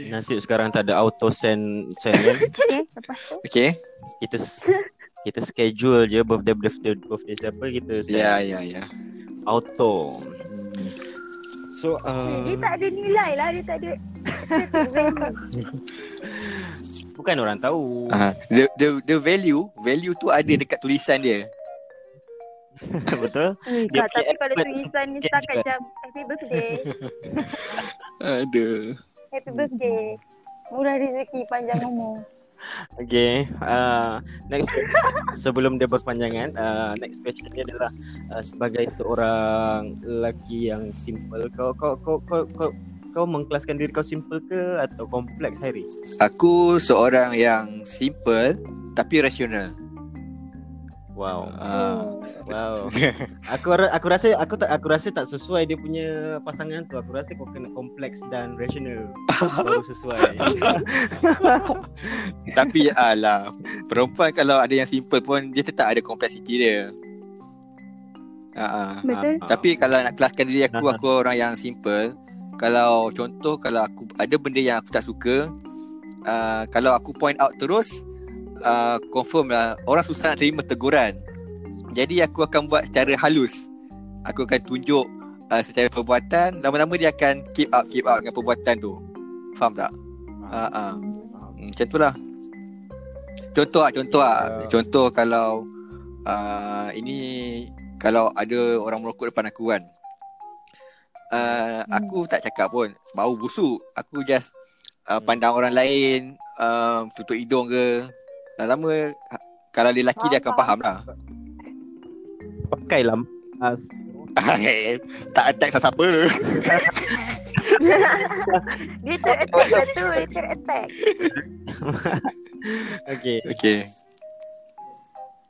Nasib sekarang tak ada auto send send kan. Okay, lepas tu. Okay. Kita kita schedule je birthday birthday birthday siapa kita send Ya, ya, ya. auto. So uh, dia tak ada nilai lah. Dia tak ada. bukan orang tahu. Ah, the, the the value, value tu ada dekat tulisan dia. Betul? Dia tapi kalau tulisan ni setakat juga. macam happy birthday. Ada. Happy birthday. Murah rezeki panjang umur. Okay. Uh, next sebelum dia berpanjangan, uh, next question dia adalah uh, sebagai seorang lelaki yang simple, kau kau kau kau kau, kau mengkelaskan diri kau simple ke atau kompleks Hairi? Aku seorang yang simple tapi rasional. Wow. Ah. Wow. Aku ra- aku rasa aku tak aku rasa tak sesuai dia punya pasangan tu. Aku rasa kau kena kompleks dan rational baru sesuai. tapi alah, perempuan kalau ada yang simple pun dia tetap ada kompleksiti dia. Ah, ah. Betul. Ah, ah. Tapi kalau nak kelaskan diri aku. Aku orang yang simple Kalau contoh Kalau aku ada benda yang aku tak suka uh, Kalau aku point out terus uh, Confirm lah Orang susah nak terima teguran Jadi aku akan buat secara halus Aku akan tunjuk uh, Secara perbuatan Lama-lama dia akan Keep up Keep up dengan perbuatan tu Faham tak? Uh, uh. Hmm, Macam tu lah Contoh lah Contoh lah Ya. Contoh kalau uh, Ini Kalau ada orang merokok depan aku kan uh, Aku tak cakap pun Bau busuk Aku just uh, pandang orang lain, uh, tutup hidung ke. Lama-lama ha- kalau dia lelaki dia akan faham lah. Pakai lah mask. tak attack siapa-siapa. Dia ter-attack lah tu. Dia ter-attack. Okay. Okay.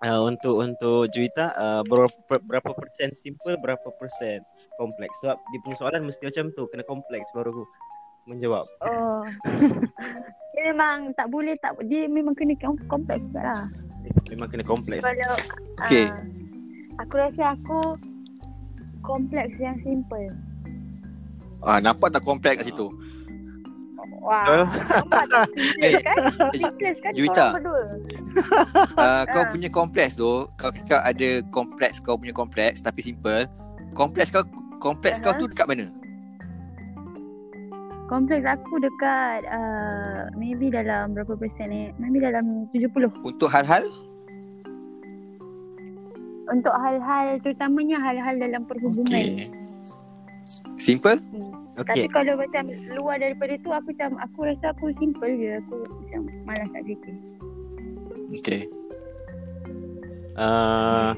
Uh, untuk untuk Juwita uh, berapa berapa persen simple berapa persen kompleks sebab dia punya soalan mesti macam tu kena kompleks baru aku menjawab Oh. dia memang tak boleh tak dia memang kena kom- kompleks lah. memang kena kompleks Kalau Okey. ah, aku rasa aku kompleks yang simple. Ah, nampak tak kompleks kat situ? Wah. Betul. Nampak tak simple kan? eh, Simple kan Juwita. Uh, kau Ah. punya kompleks tu, kau cakap ada kompleks kau punya kompleks tapi simple. Kompleks kau kompleks kau Aha. tu dekat mana? Kompleks aku dekat uh, maybe dalam berapa persen ni? Maybe dalam 70. Untuk hal-hal Untuk hal-hal terutamanya hal-hal dalam perhubungan. Okay. Simple? Tapi okay kalau macam luar daripada tu aku macam aku rasa aku simple je. Aku macam malas nak fikir. Okay. uh,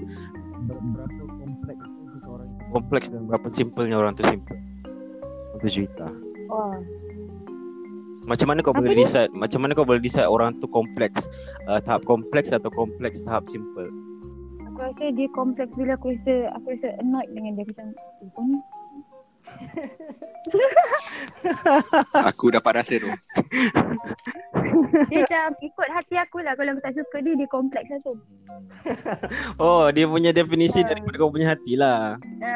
berapa kompleks tu seseorang kompleks dan berapa simpelnya orang tu simple untuk Juwita Oh. macam mana kau Apa boleh dia? decide macam mana kau boleh decide orang tu kompleks uh, tahap kompleks atau kompleks tahap simple Aku rasa dia kompleks bila aku rasa aku rasa annoyed dengan dia macam "Eh, kau ni Aku dapat rasa tu. dia macam ikut hati aku lah kalau aku tak suka dia dia kompleks lah tu. oh dia punya definisi Ah. daripada kau punya hati lah Ha,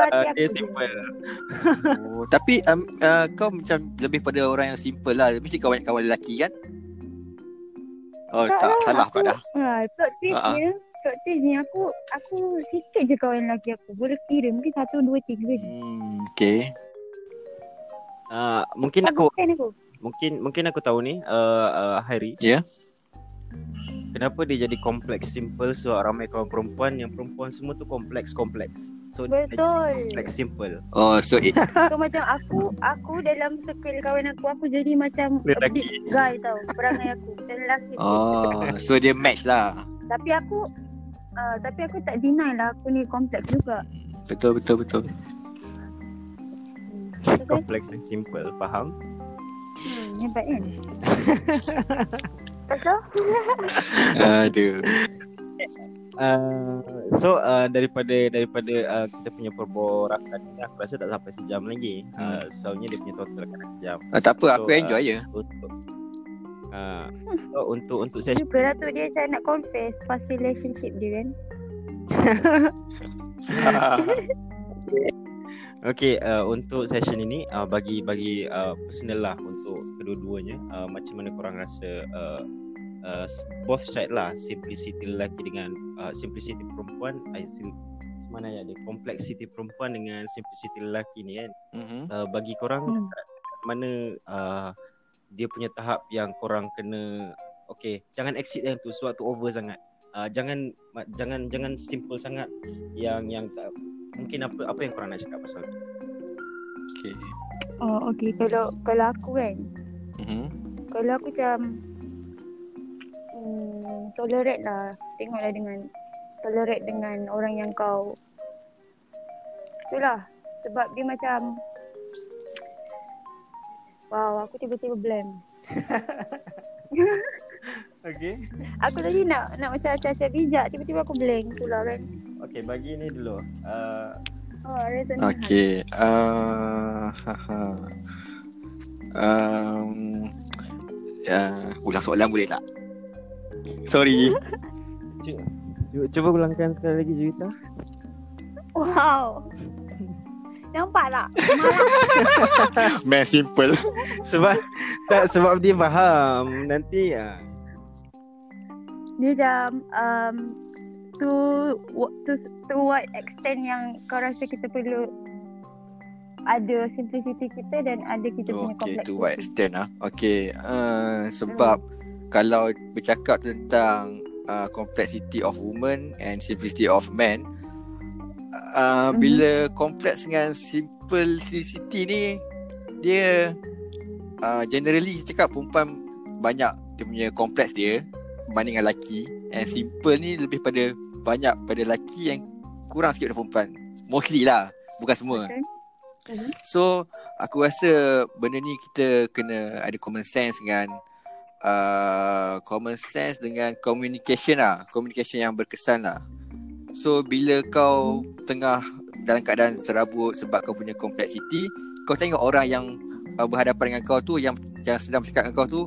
hati uh, aku. dia simple Oh, tapi um, uh, kau macam lebih pada orang yang simple lah. Mesti kau banyak kawan lelaki kan? Oh, Tak tak, lah, salah aku- kau dah. Ha, plot twist dia twist ni aku aku sikit je kawan lelaki aku. Boleh kira mungkin satu dua tiga je. Hmm, okay. uh, mungkin Tak aku bukan aku. mungkin mungkin aku tahu ni uh, uh, Hairi Ya. Kenapa dia jadi kompleks simple sebab ramai kawan perempuan yang perempuan semua tu kompleks kompleks. So Betul. kompleks simple. Oh, so it, So macam aku aku dalam circle kawan aku aku jadi macam Lelaki. big guy tau. Perangai aku macam lelaki. oh, so dia match lah. Tapi aku uh, tapi aku tak deny lah aku ni kompleks juga. Betul, betul, betul. Betul? Kompleks dan simple, faham? Hmm, hebat kan? Betul? Aduh. Uh, so uh, daripada daripada uh, kita punya perborakan ni aku rasa tak sampai sejam lagi. Uh, soalnya dia punya total kan sejam. Ah, tak apa, aku So, uh, enjoy je. Untuk uh, so, untuk untuk session Juga lah tu dia macam nak confess past relationship dia kan. Okay, uh, untuk session ini uh, bagi bagi uh, personal lah untuk kedua-duanya uh, macam mana korang rasa uh, uh, s- both side lah simplicity lelaki dengan uh, simplicity perempuan uh, sim, macam mana ya dia complexity perempuan dengan simplicity lelaki ni kan Mhm. uh, bagi korang Hmm. mana uh, dia punya tahap yang korang kena okay jangan exit yang tu sebab tu over sangat. Uh, jangan jangan jangan simple sangat yang yang tak mungkin apa apa yang korang nak cakap pasal tu. Okay. Oh okay. Kalau kalau aku kan Mhm. kalau aku macam hmm, tolerate lah. Tengoklah dengan tolerate dengan orang yang kau itulah. Sebab dia macam wow aku tiba-tiba blank okay aku tadi nak nak macam acah-acah bijak tiba-tiba aku blank itulah kan okay bagi ni dulu uh, oh Okay. Uh, haha. um, uh, ulang soalan boleh tak? Sorry. cu- cu- cuba ulangkan sekali lagi Juwita wow nampak tak Man simple. sebab tak sebab dia faham nanti uh, dia macam um, to, to to what extent yang kau rasa kita perlu ada simplicity kita dan ada kita punya Okay, kompleks to what extent ah? Okay, uh, sebab kalau bercakap tentang uh, complexity of woman and simplicity of man, uh, bila kompleks dengan simplicity ni, dia uh, generally cakap perempuan banyak dia punya kompleks dia berbanding dengan lelaki. And simple ni lebih pada banyak pada lelaki yang kurang sikit daripada perempuan. Mostly lah bukan semua. Betul. so aku rasa benda ni kita kena ada common sense dengan uh, common sense dengan communication lah. Communication yang berkesan lah. So bila kau tengah dalam keadaan serabut sebab kau punya complexity kau tengok orang yang uh, berhadapan dengan kau tu yang yang sedang bercakap dengan kau tu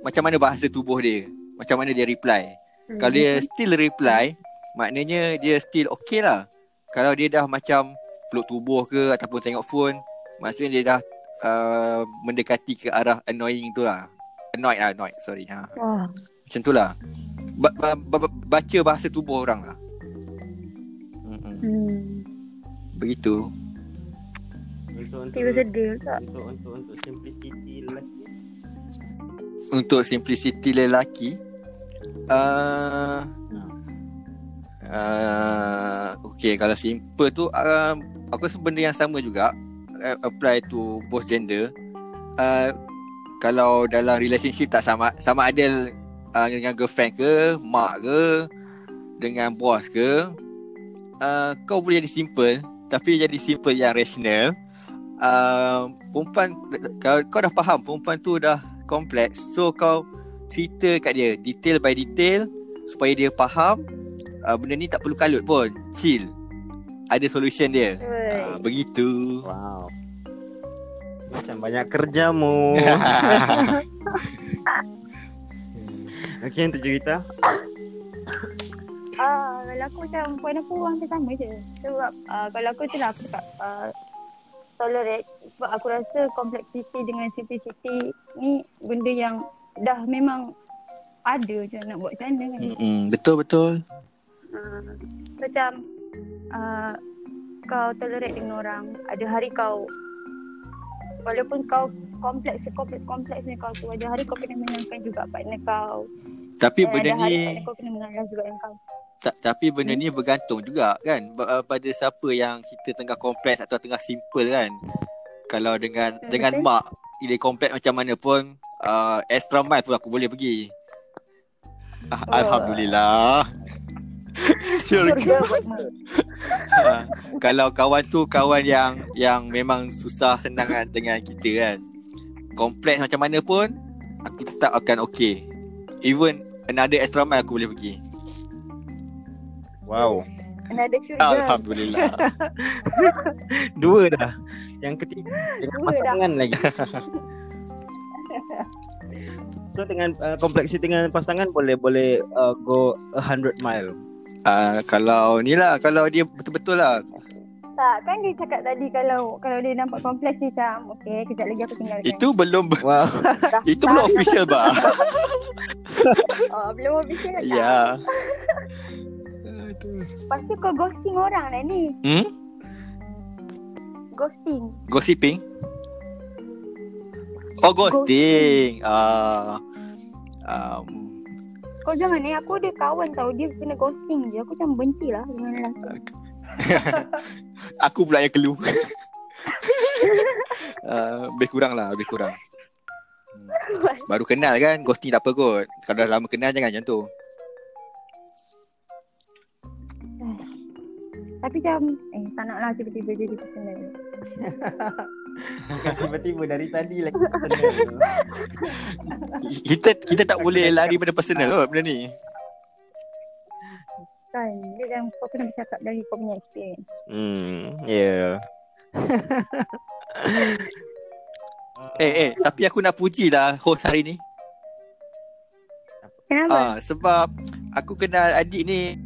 macam mana bahasa tubuh dia? Macam mana dia reply? Kalau dia still reply maknanya dia still okay lah. Kalau dia dah macam peluk tubuh ke ataupun tengok phone maksudnya dia dah uh, mendekati ke arah annoying tu lah. Annoyed lah annoyed. Sorry ha. Wah. macam tu lah. Ba- ba- ba- baca bahasa tubuh orang lah Mm-mm. Hmm. begitu Untuk untuk sedih untuk untuk untuk simplicity lelaki. untuk simplicity lelaki uh, uh, okay kalau simple tu uh, aku rasa benda yang sama juga uh, apply to both gender uh, kalau dalam relationship tak sama sama ada uh, dengan girlfriend ke mak ke dengan bos ke uh, kau boleh jadi simple tapi jadi simple yang rational. Uh, perempuan kalau kau dah faham perempuan tu dah kompleks. So kau cerita kat dia detail by detail supaya dia faham uh, benda ni tak perlu kalut pun. Chill. Ada solution dia. Uh, begitu. Wow. Macam banyak kerjamu. Okey untuk cerita. Ah, kalau aku macam point aku hampir sama je. Sebab uh, kalau aku tu lah aku cakap uh, tolerate sebab aku rasa complexity dengan simplicity ni benda yang dah memang ada je nak buat macam mana kan. Mm-mm, betul betul Uh, macam uh, kau tolerate dengan orang, ada hari kau walaupun kau kompleks kompleks kompleks ni kau tu ada hari kau kena menyenangkan juga partner kau. tapi Dan benda ni kau kena mengalah juga dengan kau. Ta- tapi benda ni bergantung juga kan uh, pada siapa yang kita tengah kompleks atau tengah simple kan kalau dengan Betul. dengan mak dia kompleks macam mana pun uh, extra mile pun aku boleh pergi Ah, Oh. Alhamdulillah Syurga. Ha, kalau kawan tu kawan yang yang memang susah senang kan dengan kita kan. Kompleks macam mana pun aku tetap akan okay. Even another extra mile aku boleh pergi. Wow. Another syurga. Alhamdulillah. Dua dah. Yang ketiga dengan pasangan lagi. so dengan uh, kompleksiti dengan pasangan boleh boleh uh, go a hundred mile. Uh, kalau ni lah kalau dia betul-betul lah Tak, kan dia cakap tadi kalau kalau dia nampak kompleks dia macam okay, kejap lagi aku tinggalkan. itu belum Wow. Dah itu belum start. official bah. Oh, belum official lagi. ya. Lepas tu kau ghosting orang lah ni. Hmm? Ghosting. Gossiping? Oh ghosting. Ah. um, Kau jangan ni aku ada kawan tau dia kena ghosting je. Aku macam benci lah dengan lelaki. Aku pula yang keluh uh, Lebih kurang lah Lebih kurang Hmm. Baru kenal kan Ghosting tak apa kot Kalau dah lama kenal Jangan macam tu Tapi macam eh tak nak lah tiba-tiba jadi personal. Tiba-tiba dari tadi lagi. Kita kita tak boleh lari pada personal kot Benda ni Kan dia macam kau kena bercakap dari kau punya experience. hmm, yeah. Eh eh Tapi aku nak puji lah Host hari ni Kenapa? ah, Sebab Aku kenal adik ni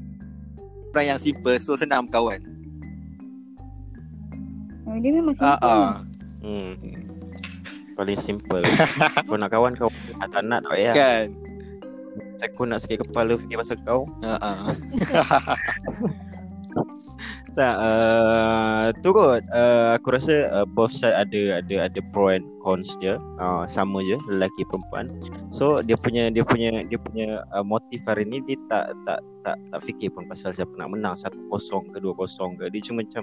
Orang yang simple So senang berkawan Oh, dia memang ah, simple. ah. Hmm. Paling simple. kau nak kawan kau nak tak nak tak payah. Kan Aku nak sakit kepala fikir pasal kau. ah. Tak, uh, tu kot. Uh, aku rasa uh, both side ada ada ada pro and cons dia. Uh, sama je lelaki perempuan. So dia punya dia punya dia punya uh, motif hari ni dia tak tak tak tak fikir pun pasal siapa nak menang 1-0 ke 2-0 ke. Dia cuma macam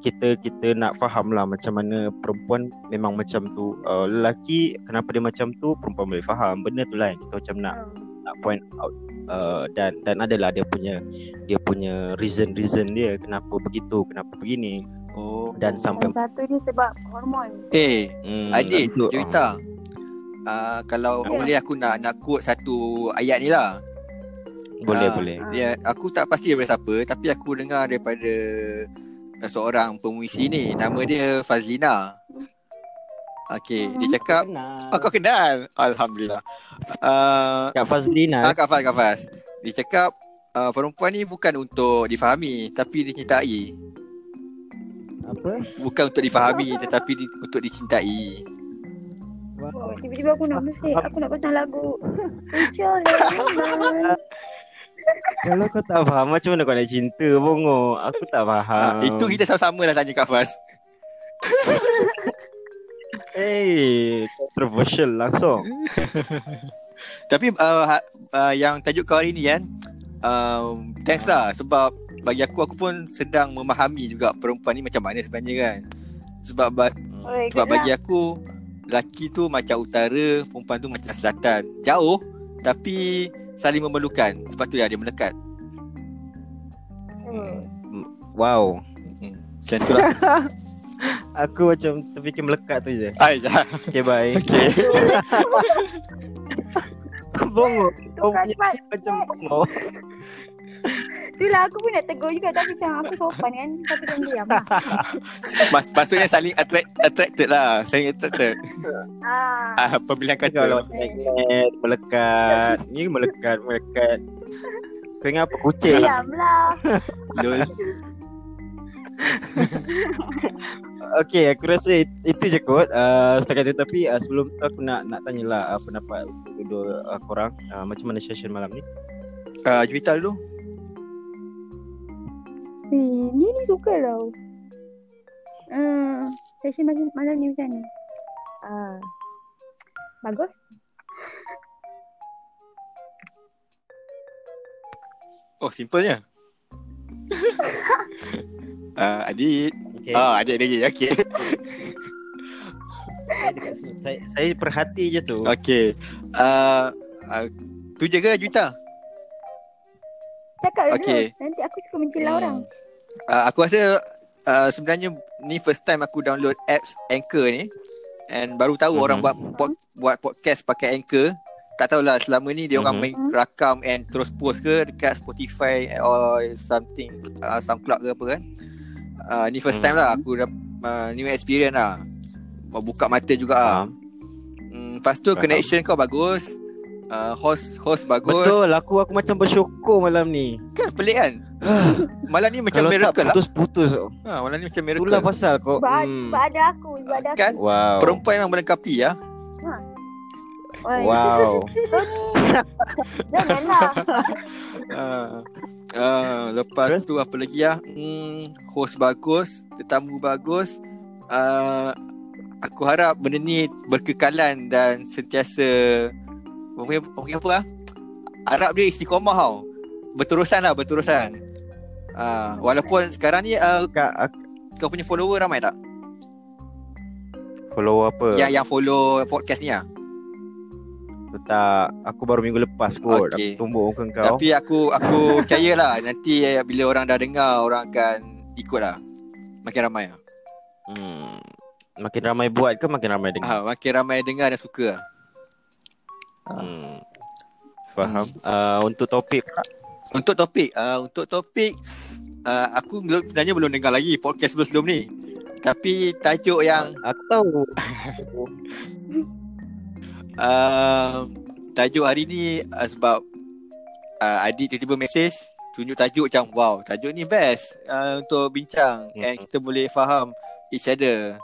kita kita nak faham lah macam mana perempuan memang macam tu. Uh, lelaki kenapa dia macam tu perempuan boleh faham. Benda tu yang kita macam nak nak point out uh, dan dan adalah dia punya dia punya reason reason dia kenapa begitu kenapa begini Oh. dan sampai Yang satu ni sebab hormon. Eh, hmm, Adik, itu, Juwita. Uh, kalau Ya. boleh aku nak nak quote satu ayat ni lah. ah, boleh Ah, boleh Dia aku tak pasti daripada siapa tapi aku dengar daripada uh, seorang pemuisi ni nama dia Fazlina. Okey, dia cakap kenal. Oh kau kenal. Alhamdulillah. Uh, Kak Fazlina ah, Kak Faz, Kak Faz. Dia cakap uh, Perempuan ni bukan untuk difahami Tapi dicintai. Apa? Bukan untuk difahami Tetapi di, untuk dicintai. Oh, tiba-tiba aku nak musik. Aku nak pasang lagu. Ucap lah. kalau kau tak faham macam mana kau nak cinta bongo aku tak faham uh, Itu kita sama-sama lah tanya Kak Faz hey controversial langsung. Tapi uh, ha, uh, yang tajuk kau hari ni kan um, Thanks lah Sebab bagi aku Aku pun sedang memahami juga Perempuan ni macam mana sebenarnya kan. Sebab ba- Oi, Sebab bagi lah. aku Lelaki tu macam utara Perempuan tu macam selatan. Jauh Tapi Saling memerlukan. Sebab tu dia, dia melekat. Hmm. wow. Hmm. Macam tu lah aku macam terfikir melekat tu je. Ay, dah. okay bye. Okay. Bongo kau Bukan punya sebab macam bongo Itulah aku pun nak tegur juga Tapi macam aku sopan kan. Tapi kan diam lah. Mas, Maksudnya saling attract, attracted lah. Saling attracted. Ah. ah, Pemilihan kalau kata. magnet melekat. Ni melekat melekat. Kau ingat apa? Kucing. Diam lah. Lol Okay, aku rasa it- itu je kot uh, setakat itu. Tapi uh, sebelum tu aku nak nak tanyalah uh, pendapat dua uh, korang. Uh, macam mana session malam ni? uh, Juwita dulu Eh, ni ni suka tau Hmm, session malam, malam ni macam ni Ah, Bagus Oh simpelnya uh, Adik Okay. Oh adik lagi Okay Saya, dekat sini. saya, saya perhati je tu. Okay uh, uh, Tu je ke Juwita Cakap dulu Okay. Nanti aku suka mencela orang uh, Aku rasa uh, Sebenarnya Ni first time aku download apps Anchor ni And baru tahu Mhm. orang buat pod, buat podcast pakai Anchor tak tahulah selama ni dia orang Mhm. main rakam and terus post ke dekat Spotify or something uh, SoundCloud ke apa kan. Uh, ni first time lah aku dah uh, new experience lah. Mau buka mata juga lah. Faham? Hmm, lepas tu Faham. connection kau bagus. Uh, host host bagus. Betul, aku aku macam bersyukur malam ni. Kan pelik kan? Malam ni macam Kalau tak miracle lah. putus-putus. Ha, malam ni macam miracle. Itulah pasal kau. Sebab, Hmm. sebab ada aku ada aku Kan? Wow. Perempuan memang melengkapi ya. Oi, Wow. Kau ni Janganlah Uh, uh, lepas tu apa lagi ya? Hmm, host bagus, tetamu bagus. Uh, aku harap benda ni berkekalan dan sentiasa apa apa, apa ah? Harap dia istiqomah tau. Berterusan lah, berterusan. Uh, walaupun sekarang ni uh, Kak, aku kau punya follower ramai tak? follow apa? Yang yang follow podcast ni ah. Tak, aku baru minggu lepas kot. Okey. Aku tumbuk muka kau. Tapi aku aku percayalah nanti eh, bila orang dah dengar orang akan ikut lah. Makin ramai lah. Hmm. Makin ramai buat ke makin ramai dengar? Ah, makin ramai dengar dan suka lah. Hmm. Faham. Uh, untuk topik Untuk topik, uh, untuk topik uh, aku belum sebenarnya belum dengar lagi podcast sebelum-sebelum ni. Tapi tajuk yang aku tahu. uh, tajuk hari ni uh, sebab uh, adik tiba-tiba mesej tunjuk tajuk macam wow, tajuk ni best uh, untuk bincang Hmm. and kita boleh faham each other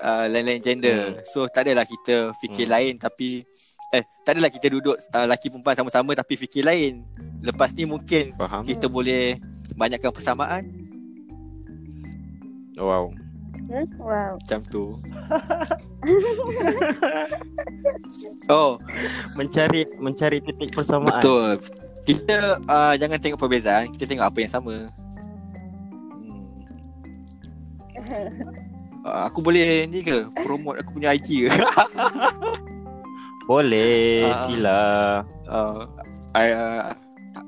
uh, lain-lain gender. So tak adalah kita fikir Hmm. lain tapi eh tak adalah kita duduk uh, laki perempuan sama-sama tapi fikir lain. Lepas ni mungkin Faham. kita boleh banyakkan persamaan Wow. Eh? Wow. Macam tu. oh, Mencari mencari titik persamaan. betul. Kita uh, jangan tengok perbezaan, kita tengok apa yang sama. Hmm. Uh, aku boleh ni ke promote aku punya IG ke? Boleh, Ah. sila. uh, I, uh,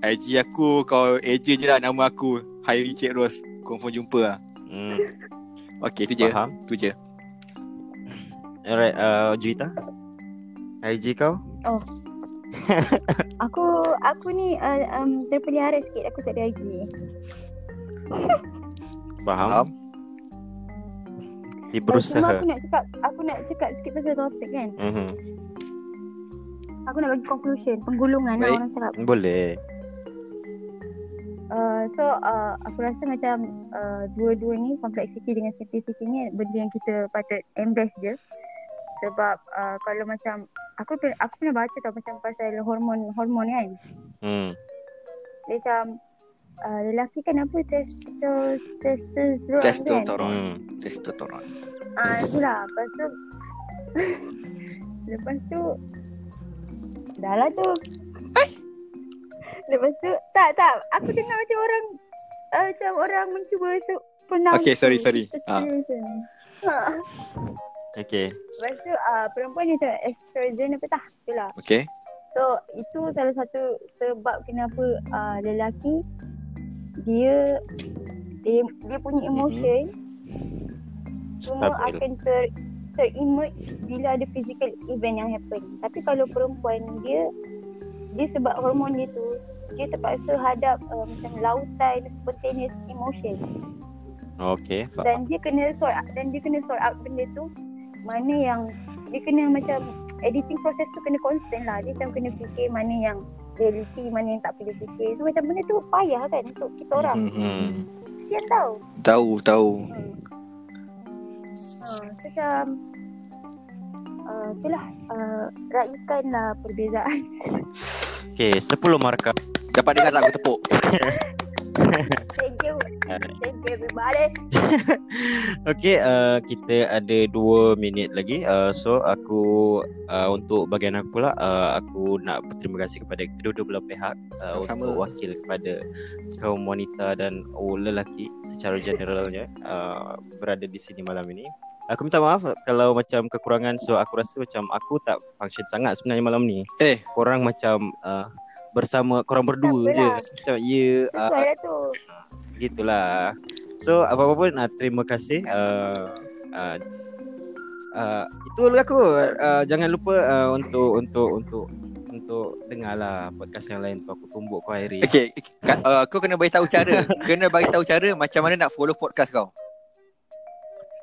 IG aku kau agent je lah nama aku Hairi Cik Ros Confirm jumpa lah Hmm, Okay tu je faham. Tu je Alright, uh, Juita. IG kau? Aku aku ni uh, um, terpelihara sikit aku tak ada IG. Faham? Faham? Dia Cuma berusaha. aku nak cakap aku nak cakap sikit pasal topik kan. Mhm. Aku nak bagi conclusion, penggulungan lah Baik. orang cakap. Boleh. Uh, so uh, aku rasa macam uh, dua-dua ni complexity dengan simplicity ni benda yang kita patut embrace je. Sebab uh, kalau macam aku aku pernah baca tau macam pasal hormon hormon kan. Hmm. Dia macam uh, lelaki kan apa testos testosteron kan. Testosteron Hmm. Testosteron Ah itulah lepas tu lepas tu dah lah tu. Lepas tu tak tak aku dengar macam orang uh, macam orang mencuba se- pronounce Okay, sorry, tu, sorry. Testosteron. Ha. Okay. Lepas tu uh, perempuan ni macam estrogen apa tak itulah. Okay So itu salah satu sebab kenapa uh, lelaki dia dia, dia punya emotion semua Stabil. akan ter teremerge bila ada physical event yang happen. Tapi kalau perempuan dia dia sebab hormon dia tu dia terpaksa hadap uh, macam lautan spontaneous emotion. Okay, faham. dan dia kena sort dan dia kena sort out benda tu mana yang dia kena macam editing proses tu kena constant lah. Dia macam kena fikir mana yang reality mana yang tak perlu fikir. So macam benda tu payah kan untuk kita orang. Hmm. kesian tau. Tahu Tahu. Hmm. ha, so macam uh, itulah uh, raikanlah perbezaan Okay, 10 markah. Dapat dengar lagu tepuk thank you thank you everybody Okay, uh, kita ada 2 minit lagi. Uh, so aku uh, untuk bagian aku pula uh, aku nak berterima kasih kepada kedua-dua belah pihak uh, Sama. untuk wakil kepada kaum wanita dan oh, lelaki secara generalnya uh, berada di sini malam ini. Aku minta maaf kalau macam kekurangan so aku rasa macam aku tak function sangat sebenarnya malam ni. Eh. korang macam uh, bersama korang berdua Tak je. apalah. Macam ya uh, sesuai lah tu gitulah. So apa-apa pun uh, terima kasih uh, uh, uh, itu lah aku uh, jangan lupa uh, untuk untuk untuk untuk dengarlah podcast yang lain tu aku tumbuk kau Hairi. Okay Ka- uh, Kau kena bagi tahu cara Kena bagi tahu cara Macam mana nak follow podcast kau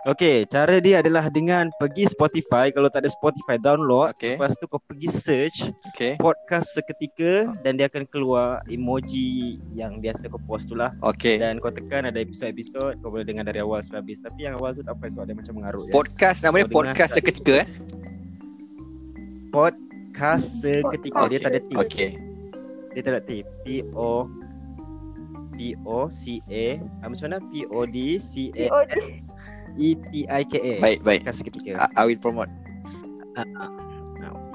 Okay, cara dia adalah dengan pergi Spotify. Kalau tak ada Spotify, download. Okay Lepas tu kau pergi search Okay podcast seketika dan dia akan keluar emoji yang biasa kau post tu lah. Okay Dan kau tekan ada episod-episod Kau boleh dengar dari awal sampai habis. Tapi yang awal tu tak apa sebab dia macam mengarut je Podcast namanya Kau podcast seketika eh? Podcast seketika. Dia tak ada T Okay Dia tak ada T P-O P-O-C-A ah, Macam mana? P-O-D-C-A-S E-T-I-K-A Baik baik. Podcast seketika I, I will promote.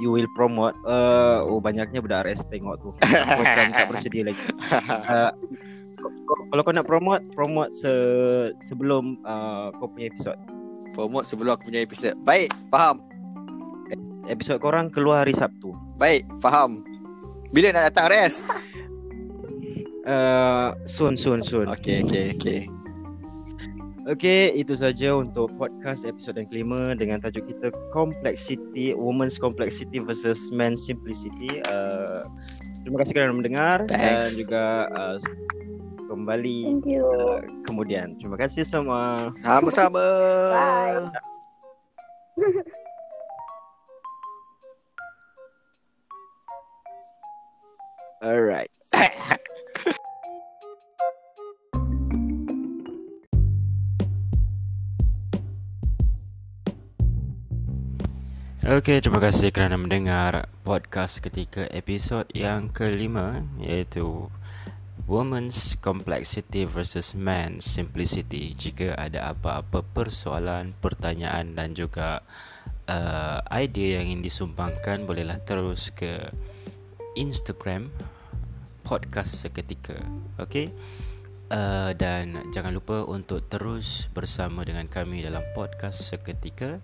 You will promote. Uh, Oh banyaknya budak RS tengok tu. Macam tak bersedia lagi. Uh, kau- kau- Kalau kau nak promote Promote se sebelum uh, kau punya episod. Promote sebelum aku punya episod. Baik Faham? Episod korang keluar hari Sabtu. Baik Faham. Bila nak datang Res Uh, soon, soon, soon. Okay okay okay Okay, itu saja untuk podcast episod yang kelima dengan tajuk kita Complexity, Women's Complexity versus Men's Simplicity. Uh, terima kasih kerana mendengar dan Thanks. juga uh, kembali thank you uh, kemudian. Terima kasih semua. Sama-sama Bye. Alright. Okey, terima kasih kerana mendengar podcast ketika episod yang kelima iaitu woman's complexity versus man's simplicity. Jika ada apa-apa persoalan, pertanyaan dan juga uh, idea yang ingin disumbangkan, bolehlah terus ke Instagram podcast seketika. Okay? uh, dan jangan lupa untuk terus bersama dengan kami dalam podcast seketika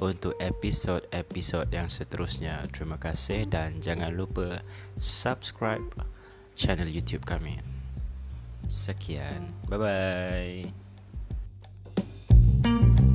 untuk episod-episod yang seterusnya. Terima kasih dan jangan lupa subscribe channel YouTube kami. Sekian. Bye bye. thank you